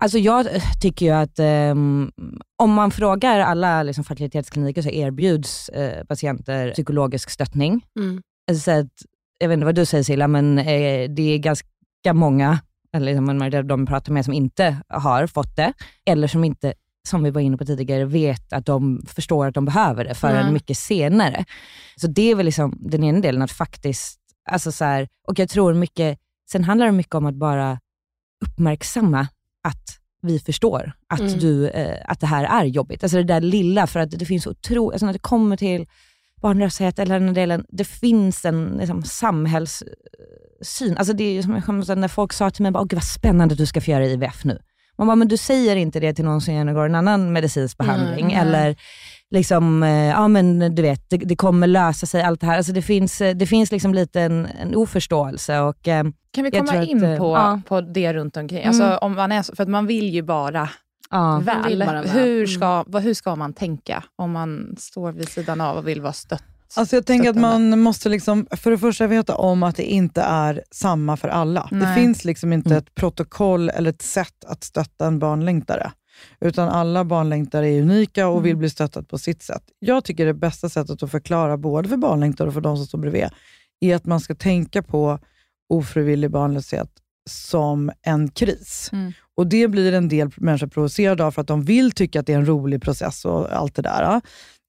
Alltså jag tycker ju att um, om man frågar alla liksom, fertilitetskliniker så erbjuds uh, patienter psykologisk stöttning. Mm. Alltså, att, jag vet inte vad du säger Silla, men eh, det är ganska många eller liksom, de pratar med som inte har fått det, eller som inte som vi var inne på tidigare, vet att de förstår att de behöver det förrän mm. mycket senare. Så det är väl liksom den ena delen, att faktiskt, alltså så här, och jag tror mycket, sen handlar det mycket om att bara uppmärksamma att vi förstår att, mm. du, eh, att det här är jobbigt. Alltså det där lilla, för att det finns otroligt, alltså när det kommer till barnlöshet eller den delen, det finns en liksom, samhällssyn. Alltså det är som när folk sa till mig, Åh, vad spännande att du ska få göra IVF nu. Man bara, men du säger inte det till någon som genomgår en annan medicinsk behandling. Mm, eller liksom, eh, ja men du vet, det, det, kommer lösa sig, allt det här. Alltså det finns, eh, det finns liksom lite en, en oförståelse. Och, eh, kan vi komma in att, på, ja. på det runt omkring? Alltså, mm. om man är, för att man vill ju bara ja, väl. Hur, mm. ska, hur ska man tänka om man står vid sidan av och vill vara stött? Alltså jag tänker att man måste liksom, för det första veta om att det inte är samma för alla. Nej. Det finns liksom inte mm. ett protokoll eller ett sätt att stötta en barnlängtare. Utan alla barnlängtare är unika och mm. vill bli stöttade på sitt sätt. Jag tycker det bästa sättet att förklara, både för barnlängtare och för de som står bredvid, är att man ska tänka på ofrivillig barnlöshet som en kris. Mm. Och Det blir en del människor provocerade av för att de vill tycka att det är en rolig process och allt det där.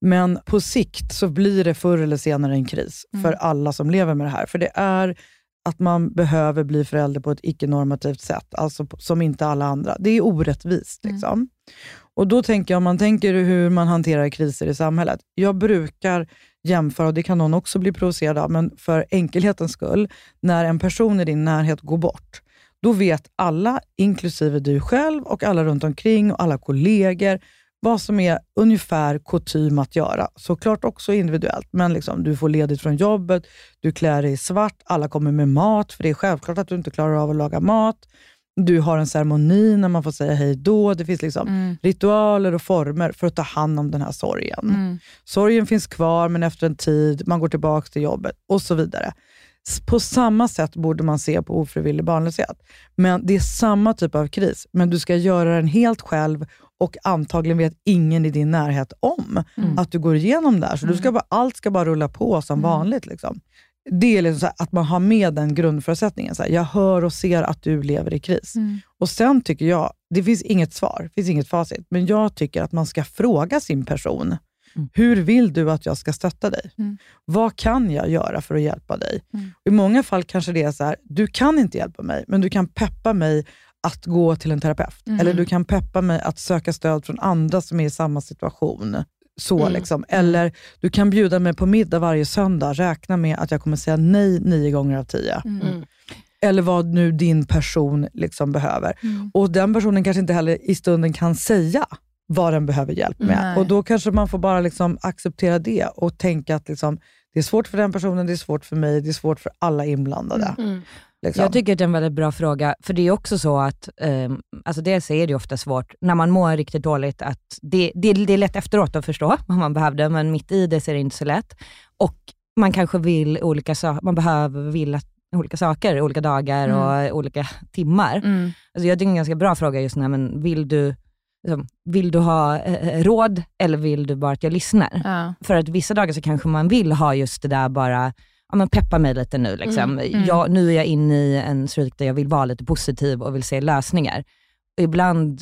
Men på sikt så blir det förr eller senare en kris mm. för alla som lever med det här. För det är att man behöver bli förälder på ett icke-normativt sätt, alltså som inte alla andra. Det är orättvist. Mm. Liksom. Och Då tänker jag, om man tänker hur man hanterar kriser i samhället. Jag brukar jämföra, och det kan någon också bli provocerad av, men för enkelhetens skull, när en person i din närhet går bort, då vet alla, inklusive du själv och alla runt omkring och alla kollegor, vad som är ungefär kutym att göra. Såklart också individuellt, men liksom, du får ledigt från jobbet, du klär dig i svart, alla kommer med mat, för det är självklart att du inte klarar av att laga mat. Du har en ceremoni när man får säga hej då. Det finns liksom mm. ritualer och former för att ta hand om den här sorgen. Mm. Sorgen finns kvar, men efter en tid, man går tillbaka till jobbet och så vidare. På samma sätt borde man se på ofrivillig barnlöshet. Men det är samma typ av kris, men du ska göra den helt själv och antagligen vet ingen i din närhet om mm. att du går igenom det här. Så mm. du ska bara, allt ska bara rulla på som mm. vanligt. Liksom. Det är liksom att man har med den grundförutsättningen. Så här, jag hör och ser att du lever i kris. Mm. Och Sen tycker jag, det finns inget svar, det finns inget facit, men jag tycker att man ska fråga sin person. Mm. Hur vill du att jag ska stötta dig? Mm. Vad kan jag göra för att hjälpa dig? Mm. I många fall kanske det är så här, du kan inte hjälpa mig, men du kan peppa mig att gå till en terapeut. Mm. Eller du kan peppa mig att söka stöd från andra som är i samma situation. Så mm. liksom. Eller du kan bjuda mig på middag varje söndag. Räkna med att jag kommer säga nej nio gånger av tio. Mm. mm. Eller vad nu din person liksom behöver. Mm. Och Den personen kanske inte heller i stunden kan säga vad den behöver hjälp med. Nej. Och Då kanske man får bara liksom acceptera det och tänka att liksom, det är svårt för den personen, det är svårt för mig, det är svårt för alla inblandade. Mm. Liksom. Jag tycker att det är en väldigt bra fråga, för det är också så att, um, alltså dels är det ofta svårt, när man mår riktigt dåligt, att det, det, det är lätt efteråt att förstå vad man behövde, men mitt i det så är det inte så lätt. Och man kanske vill olika saker, man behöver vill olika saker, olika dagar mm. och olika timmar. Mm. Alltså jag tycker det är en ganska bra fråga just nu, men vill du liksom, vill du ha eh, råd eller vill du bara att jag lyssnar? Ja. För att vissa dagar så kanske man vill ha just det där bara, ja, men peppa mig lite nu. Liksom. Mm, mm. Jag, nu är jag inne i en streak där jag vill vara lite positiv och vill se lösningar. Och ibland,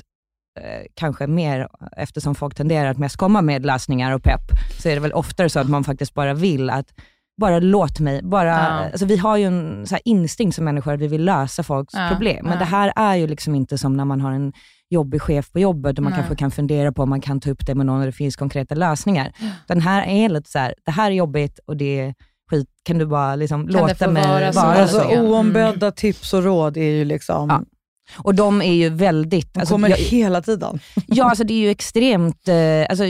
eh, kanske mer, eftersom folk tenderar att mest komma med lösningar och pepp, så är det väl oftare så att man faktiskt bara vill att bara låt mig. Bara, ja. alltså, vi har ju en så instinkt som människor att vi vill lösa folks ja, problem. Men ja. det här är ju liksom inte som när man har en jobbig chef på jobbet och man Nej. kanske kan fundera på om man kan ta upp det med någon och det finns konkreta lösningar. Den här är lite så här, det här är jobbigt och det är skit, kan du bara liksom låta mig vara? vara alltså, oombedda mm. tips och råd är ju liksom ja. Och de är ju väldigt... De alltså, kommer jag, hela tiden. Ja, alltså det är ju extremt... Eh, alltså,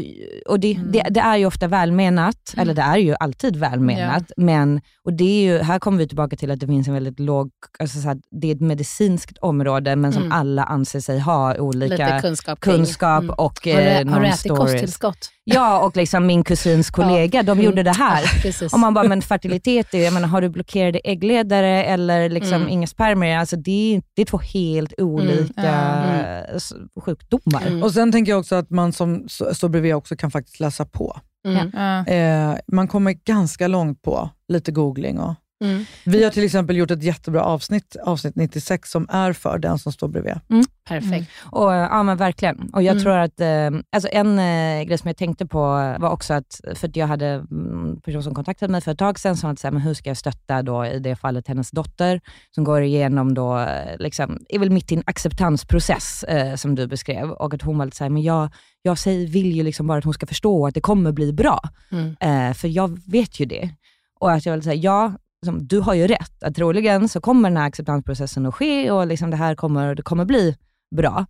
och det, mm. det, det, är ju ofta välmenat, mm. eller det är ju alltid välmenat, ja. men och det är ju, här kommer vi tillbaka till att det finns en väldigt låg... Alltså så här, det är ett medicinskt område, men som mm. alla anser sig ha olika kunskap, kunskap mm. och eh, Har du, har du ätit stories. kosttillskott? Ja, och liksom min kusins kollega, ja. de gjorde det här. Ja, och man bara, men fertilitet, jag menar, har du blockerade äggledare eller liksom mm. inga spermier? Alltså det, det är två helt olika mm. sjukdomar. Mm. Och Sen tänker jag också att man som står bredvid också kan faktiskt läsa på. Mm. Eh, man kommer ganska långt på lite googling och Mm. Vi har till exempel gjort ett jättebra avsnitt, avsnitt 96, som är för den som står bredvid. Mm. Perfekt. Mm. Och, ja, men verkligen. Och jag mm. tror att, eh, alltså en eh, grej som jag tänkte på var också att, för att jag hade en mm, person som kontaktade mig för ett tag sedan, som hade sagt, men hur ska jag stötta då i det fallet hennes dotter, som går igenom då, eh, liksom, är väl mitt i en acceptansprocess, eh, som du beskrev. Och att hon var lite såhär, men jag, jag säger, vill ju liksom bara att hon ska förstå att det kommer bli bra. Mm. Eh, för jag vet ju det. Och att jag vill säga, ja, liksom, du har ju rätt. Att troligen så kommer den här acceptansprocessen att ske och liksom det här kommer, det kommer bli bra.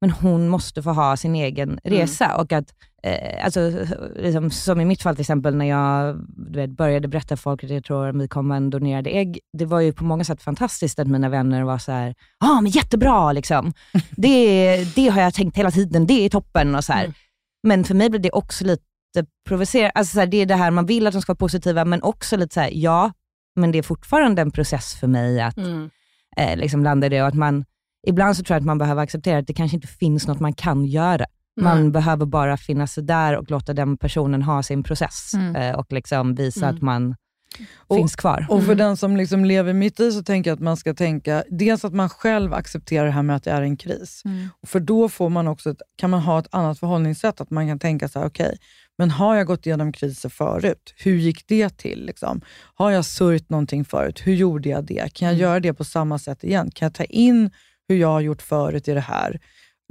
Men hon måste få ha sin egen mm. resa. Mm. Och att, eh, alltså, liksom, som i mitt fall till exempel, när jag vet, började berätta för folk att jag tror att vi kommer en donerade ägg. Det var ju på många sätt fantastiskt att mina vänner var så ja ah, men jättebra liksom. det, det har jag tänkt hela tiden, det är toppen. och så mm. Men för mig blev det också lite provocerande. Alltså, det är det här, man vill att de ska vara positiva, men också lite så här, ja, men det är fortfarande en process för mig att mm. eh, liksom landa i det. Och att man, ibland så tror jag att man behöver acceptera att det kanske inte finns något man kan göra. Man mm. behöver bara finnas där och låta den personen ha sin process mm. eh, och liksom visa att mm. man och, finns kvar. Och för mm. den som liksom lever mitt i så tänker jag att man ska tänka, dels att man själv accepterar det här med att det är en kris. Mm. För då får man också ett, kan man ha ett annat förhållningssätt, att man kan tänka så här, okej, okay, men har jag gått igenom kriser förut? Hur gick det till? Liksom? Har jag sörjt någonting förut? Hur gjorde jag det? Kan jag mm. göra det på samma sätt igen? Kan jag ta in hur jag har gjort förut i det här?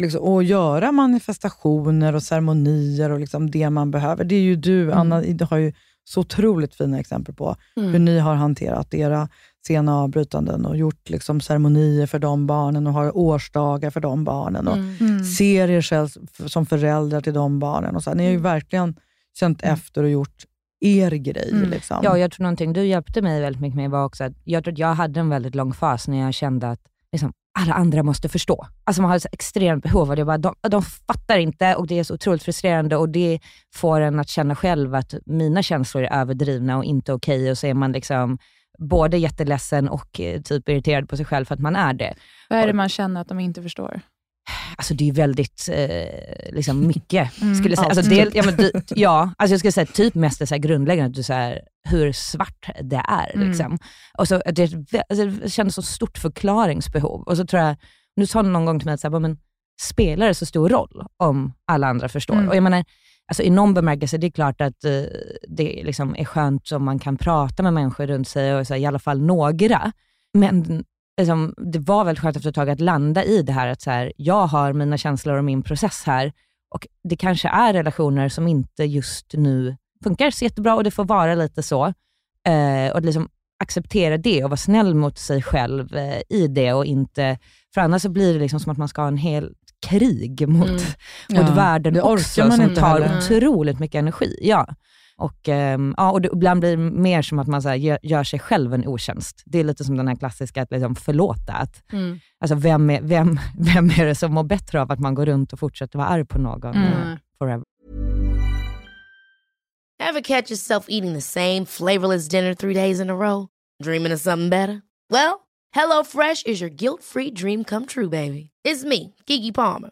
Liksom, och göra manifestationer och ceremonier och liksom det man behöver. Det är ju du, mm. Anna, du har ju så otroligt fina exempel på mm. hur ni har hanterat era sena avbrytanden och gjort liksom ceremonier för de barnen och har årsdagar för de barnen och mm. mm. ser er själv som föräldrar till de barnen. Och så. Ni har ju mm. verkligen känt mm. efter och gjort er grej. Mm. Liksom. Ja, jag tror någonting du hjälpte mig väldigt mycket med var också att jag tror att jag hade en väldigt lång fas när jag kände att liksom, alla andra måste förstå. Alltså man har ett extremt behov av det. Bara, de, de fattar inte och det är så otroligt frustrerande och det får en att känna själv att mina känslor är överdrivna och inte okej okay, och så är man liksom både jätteledsen och eh, typ irriterad på sig själv för att man är det. Vad är det man känner att de inte förstår? Alltså det är väldigt eh, liksom mycket, mm, skulle säga. Alltså, det, ja, men, ja, alltså jag skulle säga typ mest det så grundläggande, så här, hur svart det är. Mm. Liksom. Och så, det, alltså, det kändes så stort förklaringsbehov. Och så tror jag, nu sa någon gång till mig, att så här, men, spelar det så stor roll om alla andra förstår? Mm. Och jag menar, alltså, I någon bemärkelse, det är klart att eh, det liksom är skönt om man kan prata med människor runt sig, och så här, i alla fall några. Men liksom, det var väldigt skönt efter ett tag att landa i det här att så här, jag har mina känslor och min process här och det kanske är relationer som inte just nu funkar så jättebra och det får vara lite så. Eh, och liksom acceptera det och vara snäll mot sig själv eh, i det och inte, för annars så blir det liksom som att man ska ha en hel krig mot, mm. mot ja, världen också, som tar heller. otroligt mycket energi. Ja. Och, um, ja, och det, ibland blir det mer som att man så här, gör, gör, sig själv en otjänst. Det är lite som den här klassiska att liksom förlåta. Att, mm. alltså, vem, är, vem, vem är det som mår bättre av att man går runt och fortsätter vara arg på någon mm. forever? Have catch yourself eating the same flavorless dinner three days in a row? Dreaming of something better? Well, hello fresh is your guilt free dream come true baby. It's me, Gigi Palmer.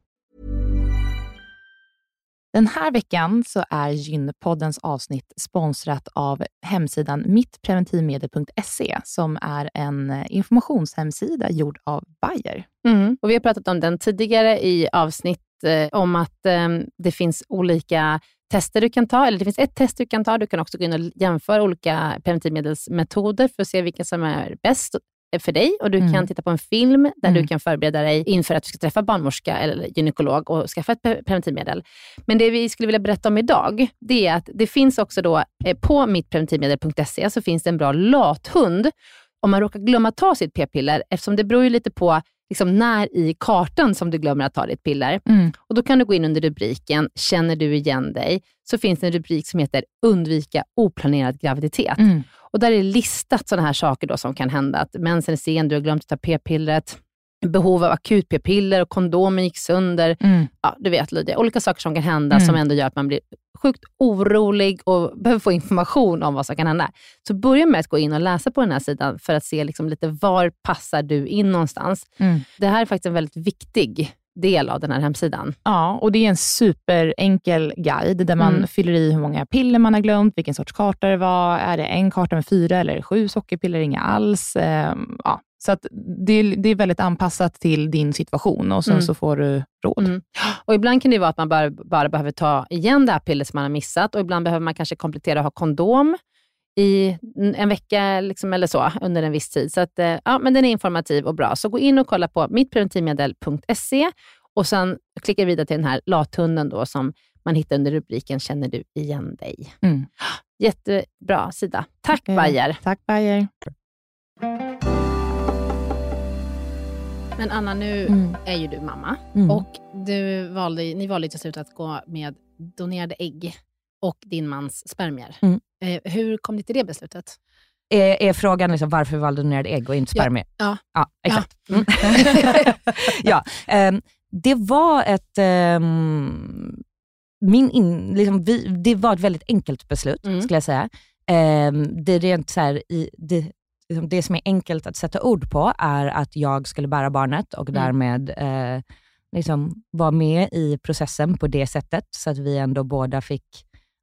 Den här veckan så är Gynpoddens avsnitt sponsrat av hemsidan mittpreventivmedel.se som är en eh, informationshemsida gjord av Bayer. Mm. Och vi har pratat om den tidigare i avsnitt eh, om att eh, det finns olika tester du kan ta, eller det finns ett test du kan ta. Du kan också gå in och jämföra olika preventivmedelsmetoder för att se vilka som är bäst för dig och du mm. kan titta på en film där mm. du kan förbereda dig inför att du ska träffa barnmorska eller gynekolog och skaffa ett preventivmedel. Men det vi skulle vilja berätta om idag, det är att det finns också då eh, på mittpreventivmedel.se så finns det en bra lathund om man råkar glömma ta sitt p-piller, eftersom det beror ju lite på liksom när i kartan som du glömmer att ta ditt piller. Mm. Och Då kan du gå in under rubriken “Känner du igen dig?” så finns det en rubrik som heter “Undvika oplanerad graviditet”. Mm. Och Där är listat sådana här saker då som kan hända. Att mensen är sen, du har glömt att ta p-pillret, behov av akut p-piller och kondomen gick sönder. Mm. Ja, du vet Lydia, olika saker som kan hända mm. som ändå gör att man blir sjukt orolig och behöver få information om vad som kan hända. Så börja med att gå in och läsa på den här sidan för att se liksom lite var passar du in någonstans. Mm. Det här är faktiskt en väldigt viktig del av den här hemsidan. Ja, och det är en superenkel guide där man mm. fyller i hur många piller man har glömt, vilken sorts karta det var. Är det en karta med fyra eller sju sockerpiller? Inga alls. Ehm, ja, så att det, är, det är väldigt anpassat till din situation och sen mm. så får du råd. Mm. Och Ibland kan det vara att man bara, bara behöver ta igen det här pillret som man har missat och ibland behöver man kanske komplettera och ha kondom i en vecka liksom, eller så under en viss tid. Så att, eh, ja, men den är informativ och bra. Så gå in och kolla på mittpreventivmedel.se och sen klickar vidare till den här lathunden då som man hittar under rubriken Känner du igen dig? Mm. Jättebra sida. Tack okay. Bayer. Tack Bayer. Men Anna, nu mm. är ju du mamma mm. och du valde, ni valde till slut att gå med donerade ägg och din mans spermier. Mm. Eh, hur kom ni till det beslutet? Är, är frågan liksom varför vi valde donerade ägg och inte spermier? Ja. Ja, exakt. Ja, mm. ja um, det var ett... Um, min in, liksom, vi, det var ett väldigt enkelt beslut, mm. skulle jag säga. Um, det, rent så här, i, det, liksom, det som är enkelt att sätta ord på är att jag skulle bära barnet och mm. därmed eh, liksom, vara med i processen på det sättet, så att vi ändå båda fick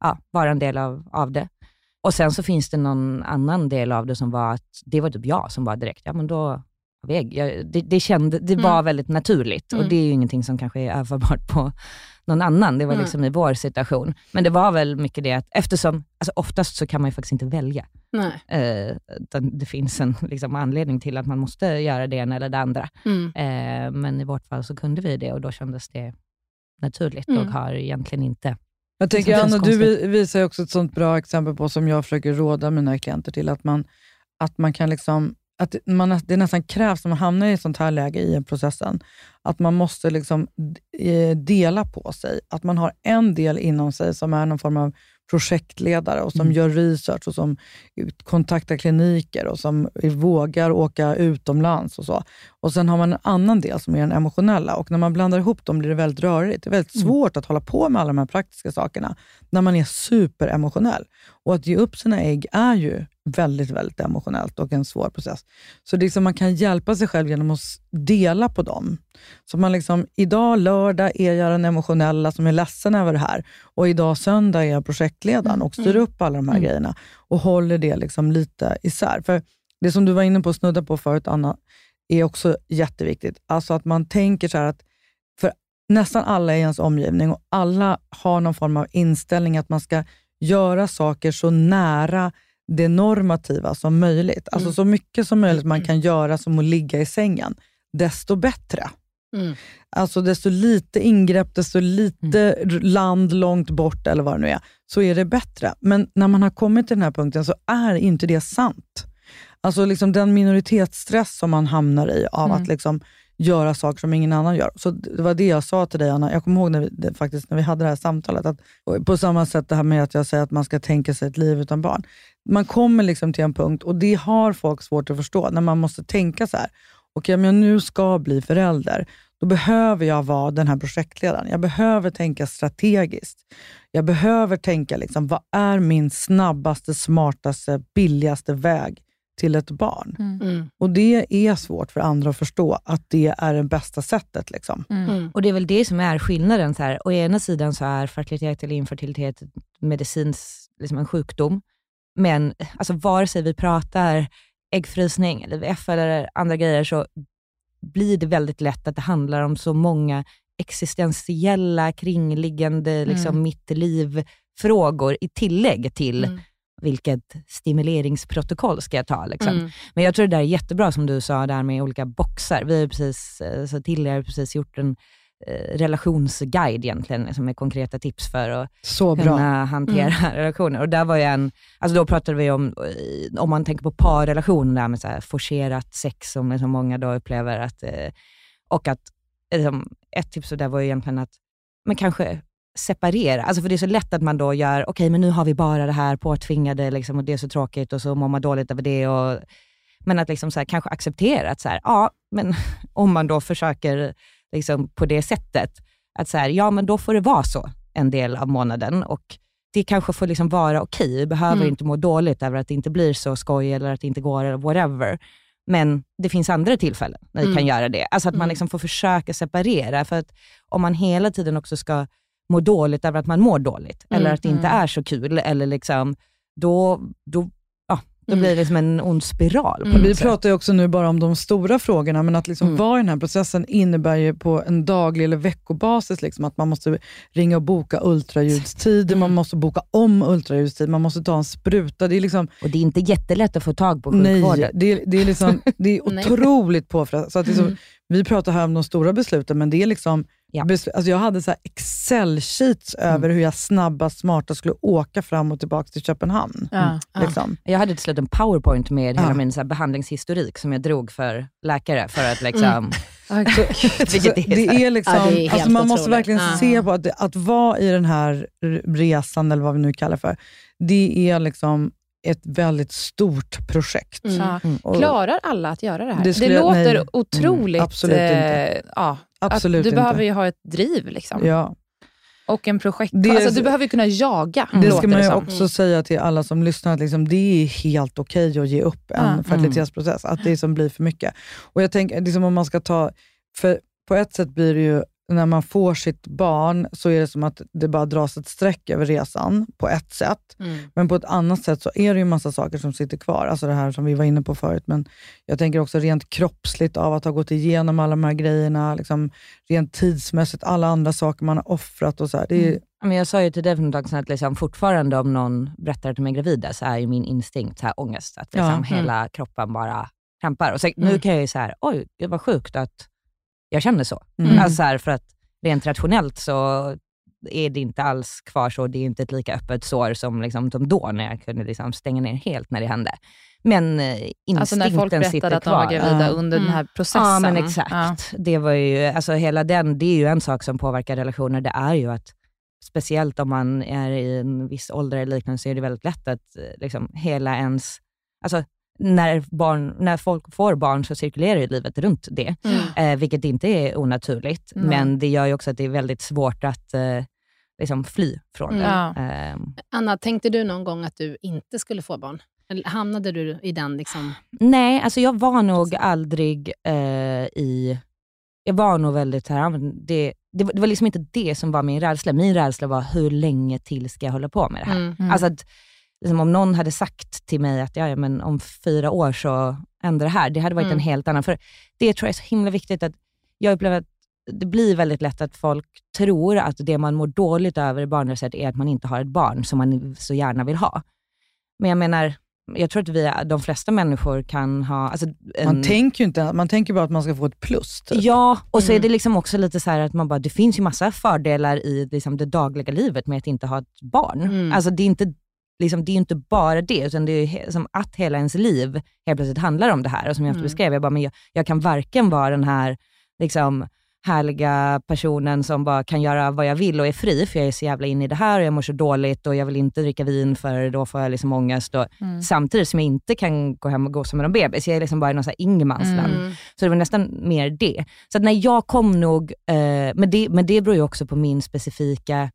ja, vara en del av, av det. Och Sen så finns det någon annan del av det som var att det var typ jag som var direkt, ja men då väg. Jag, det, det, kände, det mm. var väldigt naturligt mm. och det är ju ingenting som kanske är överförbart på någon annan. Det var mm. liksom i vår situation. Men det var väl mycket det att eftersom, alltså oftast så kan man ju faktiskt inte välja. Eh, det finns en liksom, anledning till att man måste göra det ena eller det andra. Mm. Eh, men i vårt fall så kunde vi det och då kändes det naturligt och mm. har egentligen inte jag tänker Anna, du visar också ett sånt bra exempel på, som jag försöker råda mina klienter till, att man, att man kan liksom att man, det nästan krävs när man hamnar i ett sånt här läge i processen, att man måste liksom eh, dela på sig. Att man har en del inom sig som är någon form av projektledare och som mm. gör research och som kontaktar kliniker och som vågar åka utomlands och så. Och Sen har man en annan del som är den emotionella och när man blandar ihop dem blir det väldigt rörigt. Det är väldigt mm. svårt att hålla på med alla de här praktiska sakerna när man är superemotionell. Och att ge upp sina ägg är ju väldigt, väldigt emotionellt och en svår process. Så det liksom man kan hjälpa sig själv genom att dela på dem. Så man liksom, idag lördag är jag den emotionella som är ledsen över det här och idag söndag är jag projektledaren och styr mm. upp alla de här mm. grejerna och håller det liksom lite isär. För Det som du var inne på och snudda på förut, Anna, är också jätteviktigt. Alltså att man tänker så att för nästan alla i ens omgivning och alla har någon form av inställning att man ska göra saker så nära det normativa som möjligt. Alltså mm. så mycket som möjligt man mm. kan göra som att ligga i sängen, desto bättre. Mm. Alltså desto lite ingrepp, desto lite mm. land långt bort eller vad det nu är, så är det bättre. Men när man har kommit till den här punkten så är inte det sant. Alltså liksom den minoritetsstress som man hamnar i av att mm. liksom göra saker som ingen annan gör. Så Det var det jag sa till dig, Anna. Jag kommer ihåg när vi, det, faktiskt, när vi hade det här samtalet. Att, på samma sätt det här med att jag säger att man ska tänka sig ett liv utan barn. Man kommer liksom till en punkt, och det har folk svårt att förstå, när man måste tänka så här. Okej, om jag nu ska bli förälder, då behöver jag vara den här projektledaren. Jag behöver tänka strategiskt. Jag behöver tänka, liksom, vad är min snabbaste, smartaste, billigaste väg till ett barn. Mm. mm. Och Det är svårt för andra att förstå, att det är det bästa sättet. Liksom. Mm. mm. Och Det är väl det som är skillnaden. Så här. Å ena sidan så är fertilitet eller infertilitet medicins liksom en sjukdom. Men alltså, vare sig vi pratar äggfrysning, eller IVF eller andra grejer, så blir det väldigt lätt att det handlar om så många existentiella, kringliggande, liksom, mm. mitt liv-frågor i tillägg till mm vilket stimuleringsprotokoll ska jag ta? Liksom. Mm. Men jag tror det där är jättebra som du sa, där med olika boxar. Vi har precis, eh, så Tilly har precis gjort en eh, relationsguide egentligen, liksom med konkreta tips för att så kunna bra. hantera mm. relationer. Och där var en, alltså då pratade vi om, eh, om man tänker på parrelationer, med så här forcerat sex som liksom många då upplever, att, och att liksom, ett tips där var egentligen att men kanske separera. Alltså för det är så lätt att man då gör, okej okay, men nu har vi bara det här påtvingade liksom, och det är så tråkigt och så mår man dåligt över det. Och, men att liksom så här, kanske acceptera att så här, ja, men om man då försöker liksom på det sättet, att så här, ja men då får det vara så en del av månaden och det kanske får liksom vara okej. Okay. Vi behöver mm. inte må dåligt över att det inte blir så skoj eller att det inte går eller whatever. Men det finns andra tillfällen när vi mm. kan göra det. Alltså att man mm. liksom får försöka separera. För att om man hela tiden också ska mår dåligt över att man mår dåligt, mm, eller att det inte mm. är så kul, eller liksom, då, då, ja, då mm. blir det liksom en ond spiral. Mm. Vi pratar ju också nu bara om de stora frågorna, men att liksom mm. vara i den här processen innebär ju på en daglig eller veckobasis liksom, att man måste ringa och boka ultraljudstider, man måste boka om ultraljudstid, man måste ta en spruta. Det är liksom, och det är inte jättelätt att få tag på sjukvården. Nej, det, det är, liksom, det är otroligt påfrestande. Liksom, Vi pratar här om de stora besluten, men det är liksom Ja. Alltså jag hade så Excel-sheets mm. över hur jag snabbast, smartast skulle åka fram och tillbaka till Köpenhamn. Ja. Liksom. Jag hade till slut en powerpoint med hela min så behandlingshistorik som jag drog för läkare för att liksom... Mm. det är liksom, ja, det är alltså man måste verkligen uh. se på att, att vara i den här resan, eller vad vi nu kallar för, det är liksom ett väldigt stort projekt. Mm. Mm. Klarar alla att göra det här? Det, det låter nej. otroligt... Mm, absolut inte. Eh, ja, absolut du inte. behöver ju ha ett driv. Liksom. Ja. Och en projekt. Det, alltså, du behöver kunna jaga. Det ska man ju också mm. säga till alla som lyssnar, att liksom, det är helt okej okay att ge upp en mm. fertilitetsprocess. Att det som blir för mycket. Och jag tänker, liksom, om man ska ta... För på ett sätt blir det ju när man får sitt barn så är det som att det bara dras ett streck över resan på ett sätt. Mm. Men på ett annat sätt så är det ju massa saker som sitter kvar. Alltså det här som vi var inne på förut. Men jag tänker också rent kroppsligt av att ha gått igenom alla de här grejerna. Liksom, rent tidsmässigt, alla andra saker man har offrat. Och så det är, mm. Men jag sa ju till dig för något tag sedan att liksom fortfarande om någon berättar att de är gravida så är ju min instinkt så här ångest. Att liksom ja. hela mm. kroppen bara krampar. Och så, Nu mm. kan jag ju säga, oj, det var sjukt att jag känner så. Mm. Alltså här, för att rent rationellt så är det inte alls kvar så. Det är inte ett lika öppet sår som, liksom, som då, när jag kunde liksom stänga ner helt när det hände. Men instinkten Alltså när folk berättade att de var gravida ja. under mm. den här processen. Ja, men exakt. Ja. Det, var ju, alltså hela den, det är ju en sak som påverkar relationer. Det är ju att, speciellt om man är i en viss ålder eller liknande, så är det väldigt lätt att liksom, hela ens... Alltså, när, barn, när folk får barn så cirkulerar ju livet runt det, mm. eh, vilket inte är onaturligt. Mm. Men det gör ju också att det är väldigt svårt att eh, liksom fly från mm. det. Eh. Anna, tänkte du någon gång att du inte skulle få barn? Eller hamnade du i den? Liksom? Nej, alltså jag var nog aldrig eh, i... Jag var nog väldigt här, det, det, det, var liksom inte det som var min rädsla. Min rädsla var hur länge till ska jag hålla på med det här? Mm. mm. Alltså att, liksom om någon hade sagt till mig att ja, men om fyra år så händer det här, det hade varit mm. en helt annan... För Det tror jag är så himla viktigt. att Jag upplever att det blir väldigt lätt att folk tror att det man mår dåligt över i barnlöshet är att man inte har ett barn som man så gärna vill ha. Men jag menar, jag tror att vi, de flesta människor kan ha... Alltså en... Man tänker inte, man tänker bara att man ska få ett plus. Typ. Ja, och så mm. är det liksom också lite så att man bara, det finns ju massa fördelar i liksom det dagliga livet med att inte ha ett barn. Mm. Alltså det är inte liksom, det är inte bara det, utan det är som att hela ens liv helt plötsligt handlar om det här. Och som jag mm. beskrev, jag, bara, men jag, jag kan varken vara den här liksom, härliga personen som bara kan göra vad jag vill och är fri, för jag är så jävla inne i det här och jag mår så dåligt och jag vill inte dricka vin för då får jag liksom ångest. Och, mm. Samtidigt som jag inte kan gå hem och gå som en bebis. Jag är liksom bara i någon ingenmansland. Mm. Så det var nästan mer det. Så när jag kom nog, eh, men, det, men det beror ju också på min specifika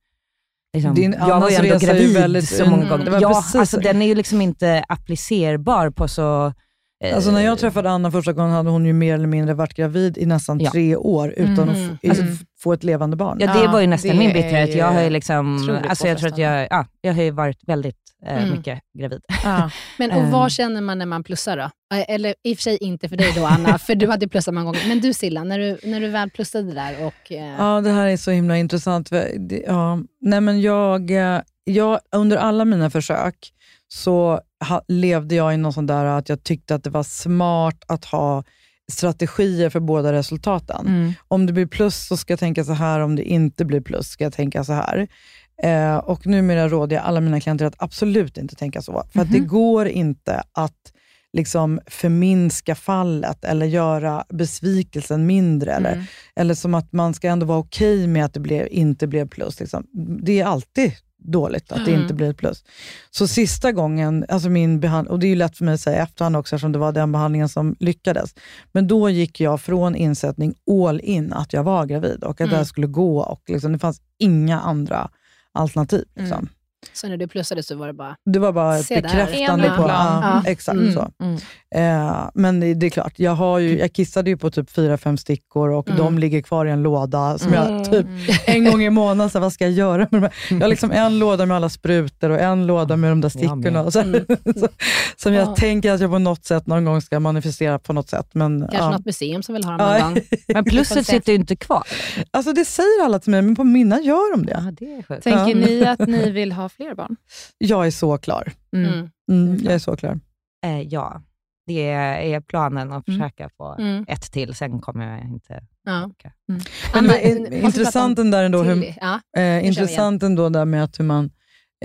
Liksom, Din, jag var ju ändå gravid väldigt, så många gånger. Ja, alltså, den är ju liksom inte applicerbar på så... Eh, alltså när jag träffade Anna första gången hade hon ju mer eller mindre varit gravid i nästan ja. tre år utan mm. att alltså, få ett levande barn. Ja, det var ju nästan min bitterhet. Jag har ju liksom, alltså, jag tror att jag, ja, jag har ju varit väldigt eh, mm. mycket gravid. Ja. Men och vad ehm. känner man när man plussar då? Eh, eller i och för sig inte för dig då Anna, för du hade plussat många gånger. Men du Silla, när du, när du väl plussade där och... Eh... Ja, det här är så himla intressant. Ja, nej men jag, eh, jag, under alla mina försök så ha, levde jag i någon sån där att jag tyckte att det var smart att ha strategier för båda resultaten. Mm. Om det blir plus så ska jag tänka så här, om det inte blir plus ska jag tänka så här. Eh, och numera råder jag alla mina klienter att absolut inte tänka så. För mm -hmm. det mhm. går inte att liksom förminska fallet eller göra besvikelsen mindre. Mm. Eller, eller som att man ska ändå vara okej okay med att det blev, inte blev plus. Liksom. Det är alltid dåligt att mm. det inte blir ett plus. Så sista gången, alltså min behandling, och det är ju lätt för mig att säga efterhand också eftersom det var den behandlingen som lyckades. Men då gick jag från insättning all in att jag var gravid och att mm. det här skulle gå. och liksom, Det fanns inga andra alternativ. Liksom. Mm. Så när du plussade så var det bara... Det var bara ett bekräftande på... Ja, ja. Exakt mm, så. Mm. Eh, men det, det, är klart, jag, har ju, jag kissade ju på typ fyra, fem stickor och mm. de ligger kvar i en låda. Som jag mm. typ En gång i månaden, så här, vad ska jag göra med de här? Jag har liksom en låda med alla sprutor och en låda med de där stickorna. Och så, mm. så, som jag tänker att jag på något sätt någon gång ska manifestera på något sätt. Men, Kanske ja. något museum som vill ha dem någon gång. Men plusset sitter ju inte kvar. Alltså det säger alla till mig, men på mina gör de det. Ja, det Tänker ni att ni vill ha fler barn? Jag är så klar. Mm. Mm, mm jag är så klar. Eh, ja. det är planen att mm. försöka få mm. ett till, sen kommer jag inte ja. Mm. Men är intressant där ändå, hur, ja, eh, intressant ändå där med att hur man,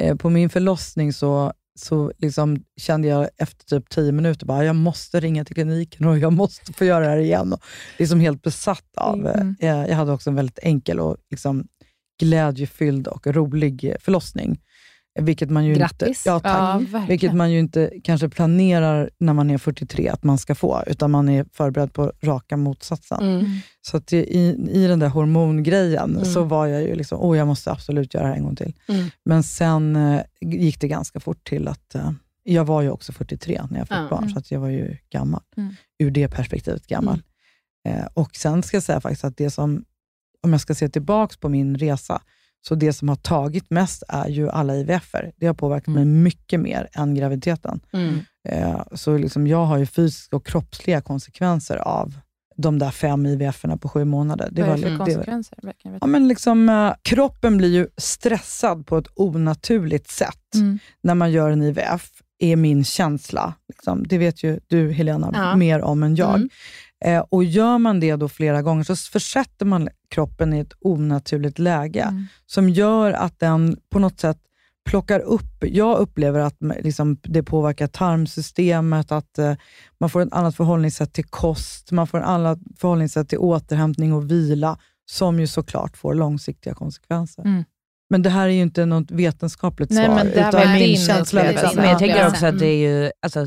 eh, på min förlossning så så liksom kände jag efter typ tio minuter att jag måste ringa till kliniken och jag måste få göra det här igen. Och liksom helt besatt av... Mm. Eh, jag hade också en väldigt enkel och liksom glädjefylld och rolig förlossning. Vilket man ju Grattis. Inte, ja, tack. Ja, vilket man ju inte kanske planerar när man är 43 att man ska få, utan man är förberedd på raka motsatsen. Mm. Så att i, i den där hormongrejen mm. så var jag ju liksom, oh, jag måste absolut göra det här en gång till. Mm. Men sen eh, gick det ganska fort till att eh, jag var ju också 43 när jag fick barn, mm. så att jag var ju gammal. Mm. Ur det perspektivet gammal. Mm. Eh, och Sen ska jag säga faktiskt att det som, om jag ska se tillbaka på min resa, så det som har tagit mest är ju alla IVF-er. Det har påverkat mm. mig mycket mer än graviditeten. Mm. Eh, så liksom jag har ju fysiska och kroppsliga konsekvenser av de där fem IVF-erna på sju månader. Det Vad är det för konsekvenser? ja, men liksom, eh, kroppen blir ju stressad på ett onaturligt sätt mm. när man gör en IVF, är min känsla. Liksom. Det vet ju du, Helena, ja. mer om än jag. Mm. Eh, och Gör man det då flera gånger så försätter man kroppen i ett onaturligt läge mm. som gör att den på något sätt plockar upp... Jag upplever att liksom, det påverkar tarmsystemet, att eh, man får ett annat förhållningssätt till kost, man får ett annat förhållningssätt till återhämtning och vila, som ju såklart får långsiktiga konsekvenser. Mm. Men det här är ju inte något vetenskapligt Nej, svar, men det utan min känsla. Men jag tänker också att det är ju, alltså,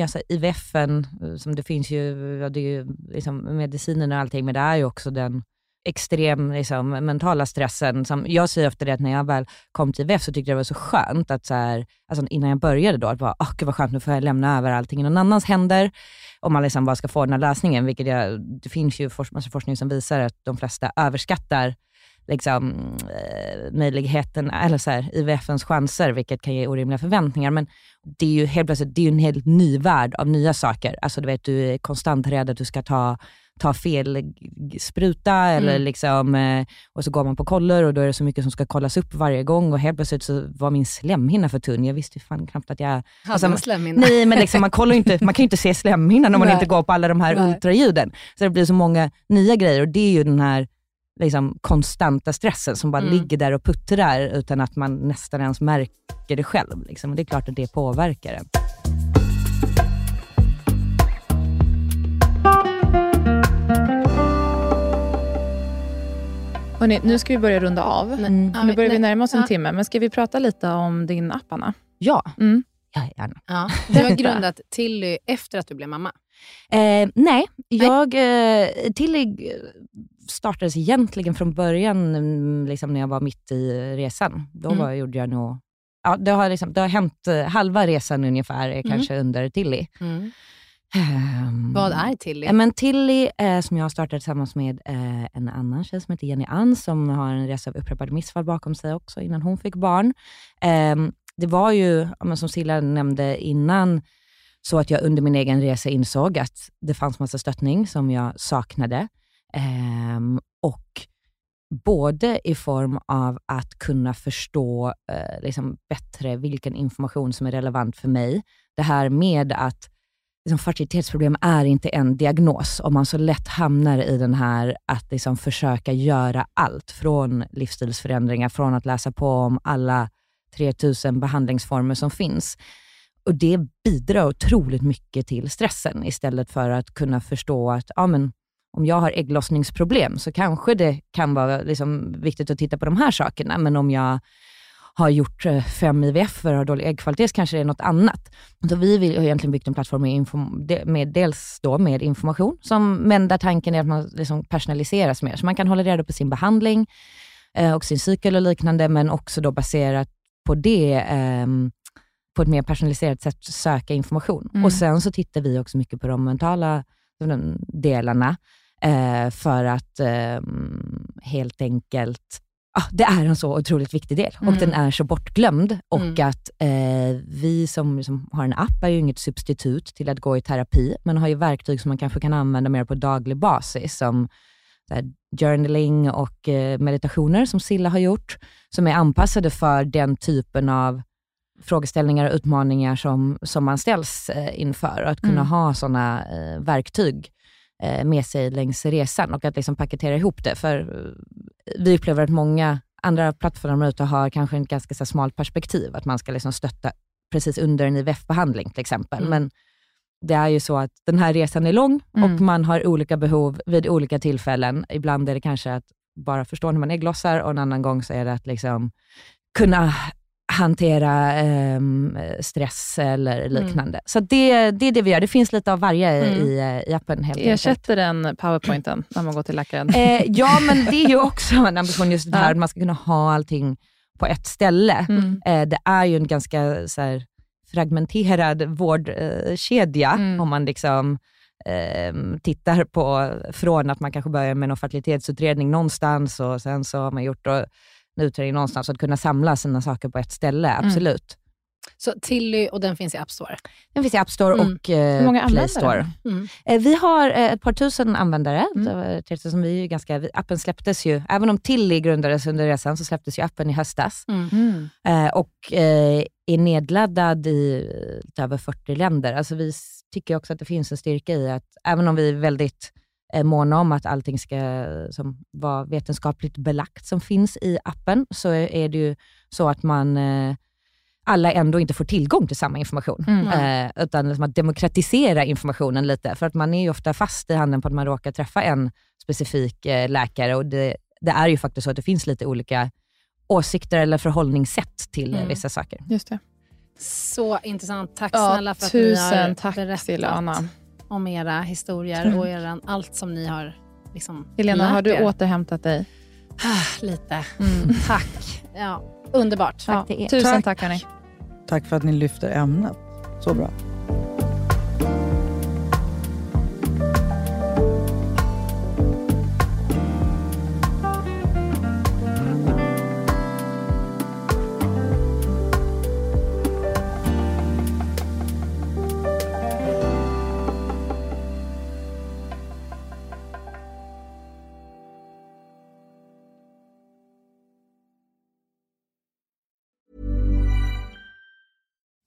alltså, IVFen, som det finns ju, det är ju liksom medicinen och allting, men det är ju också den extrem liksom, mentala stressen. Som, jag säger efter det att när jag väl kom till IVF så tyckte jag det var så skönt att så här, alltså innan jag började då, att bara, oh, gud vad skönt, nu får jag lämna över allting i någon annans händer. Om man liksom bara ska få den här lösningen, vilket jag, det finns ju forsk, massa forskning som visar att de flesta överskattar liksom, eh, möjligheten, eller så här, IVFens chanser, vilket kan ge orimliga förväntningar. Men det är ju helt plötsligt det är en helt ny värld av nya saker. Alltså du vet, du är konstant rädd att du ska ta ta fel spruta eller mm. liksom, eh, och så går man på koller och då är det så mycket som ska kollas upp varje gång och helt plötsligt så var min slemhinna för tunn. Jag visste fan knappt att jag... Hade alltså, en slemhinna? Nej, men liksom, man, kollar inte, man kan ju inte se slemhinnan om man inte går på alla de här Nej. ultraljuden. Så det blir så många nya grejer och det är ju den här liksom, konstanta stressen som bara mm. ligger där och puttrar utan att man nästan ens märker det själv. Liksom. Och det är klart att det påverkar en. Hörrni, nu ska vi börja runda av. Mm. nu börjar vi närma oss en ja. timme, men ska vi prata lite om din app, Anna? Ja, mm. ja gärna. Ja. Du har grundat Tilly efter att du blev mamma? Eh, nej, jag, eh, Tilly startades egentligen från början mm, liksom när jag var mitt i resan. Då mm. var, gjorde jag nog... Ja, det, har liksom, det har hänt eh, halva resan ungefär, mm. kanske under Tilly. Mm. Um, Vad är Tilly? Men Tilly, eh, som jag har startat tillsammans med eh, en annan tjej som heter Jenny Ann, som har en resa av upprepade missfall bakom sig också, innan hon fick barn. Eh, det var ju, som Silla nämnde innan, så att jag under min egen resa insåg att det fanns massa stöttning som jag saknade. Um, och både i form av att kunna förstå eh, liksom bättre vilken information som är relevant för mig. Det här med att liksom, fertilitetsproblem är inte en diagnos och man så lätt hamnar i den här att liksom, försöka göra allt från livsstilsförändringar, från att läsa på om alla 3000 behandlingsformer som finns. Och Det bidrar otroligt mycket till stressen istället för att kunna förstå att ja, men, om jag har ägglossningsproblem så kanske det kan vara liksom viktigt att titta på de här sakerna, men om jag har gjort eh, fem IVF och har dålig äggkvalitet så kanske det är något annat. Så vi vill, har egentligen byggt en plattform med, med dels då med information, som, men där tanken är att man liksom personaliseras mer. Så man kan hålla reda på sin behandling eh, och sin cykel och liknande, men också då baserat på det eh, på ett mer personaliserat sätt söka information. Mm. Och Sen så tittar vi också mycket på de mentala delarna eh, för att eh, helt enkelt ah, det är en så otroligt viktig del mm. och den är så bortglömd. Och mm. att eh, vi som, som har en app är ju inget substitut till att gå i terapi, men har ju verktyg som man kanske kan använda mer på daglig basis, som journaling och eh, meditationer som Silla har gjort, som är anpassade för den typen av frågeställningar och utmaningar som, som man ställs eh, inför. Och att kunna mm. ha sådana eh, verktyg med sig längs resan och att liksom paketera ihop det. För eh, vi upplever att många andra plattformar ute har kanske en ganska så smalt perspektiv, att man ska liksom stötta precis under en IVF-behandling till exempel. Mm. Men det är ju så att den här resan är lång mm. och man har olika behov vid olika tillfällen. Ibland är det kanske att bara förstå när man ägglossar och en annan gång så är det att liksom kunna hantera eh, stress eller mm. liknande. Mm. Så det, det är det vi gör. Det finns lite av varje mm. i, i appen. Helt Ersätter den powerpointen när man går till läkaren? Eh, ja, men det är ju också en ambition just det här att man ska kunna ha allting på ett ställe. Mm. Eh, det är ju en ganska så här, fragmenterad vårdkedja mm. om man liksom eh, tittar på, från att man kanske börjar med någon fertilitetsutredning någonstans och sen så har man gjort en utredning någonstans. Att kunna samla sina saker på ett ställe, mm. absolut. Mm. Så Tilly, och den finns i App Store? Den finns i App Store mm. och eh, Hur många Play Store. Mm. Eh, vi har eh, ett par tusen användare. Mm. 3000, vi är ganska, vi, appen släpptes ju, även om Tilly grundades under resan, så släpptes ju appen i höstas. Mm. Eh, och eh, är nedladdad i lite över 40 länder. Alltså vi tycker också att det finns en styrka i att, även om vi är väldigt eh, måna om att allting ska som, vara vetenskapligt belagt som finns i appen, så är det ju så att man eh, alla ändå inte får tillgång till samma information. Mm. Eh, utan liksom att demokratisera informationen lite. För att man är ju ofta fast i handen på att man råkar träffa en specifik eh, läkare och det, det, är ju faktiskt så att det finns lite olika åsikter eller förhållningssätt till mm. vissa saker. Just det. Så intressant. Tack ja, snälla för att ni har tack berättat om era historier och era, allt som ni har liksom Helena, har du er. återhämtat dig? Ah, lite. Mm. tack. Ja, underbart. Tack ja, Tusen tack. tack hörni. Tack för att ni lyfter ämnet. Så bra.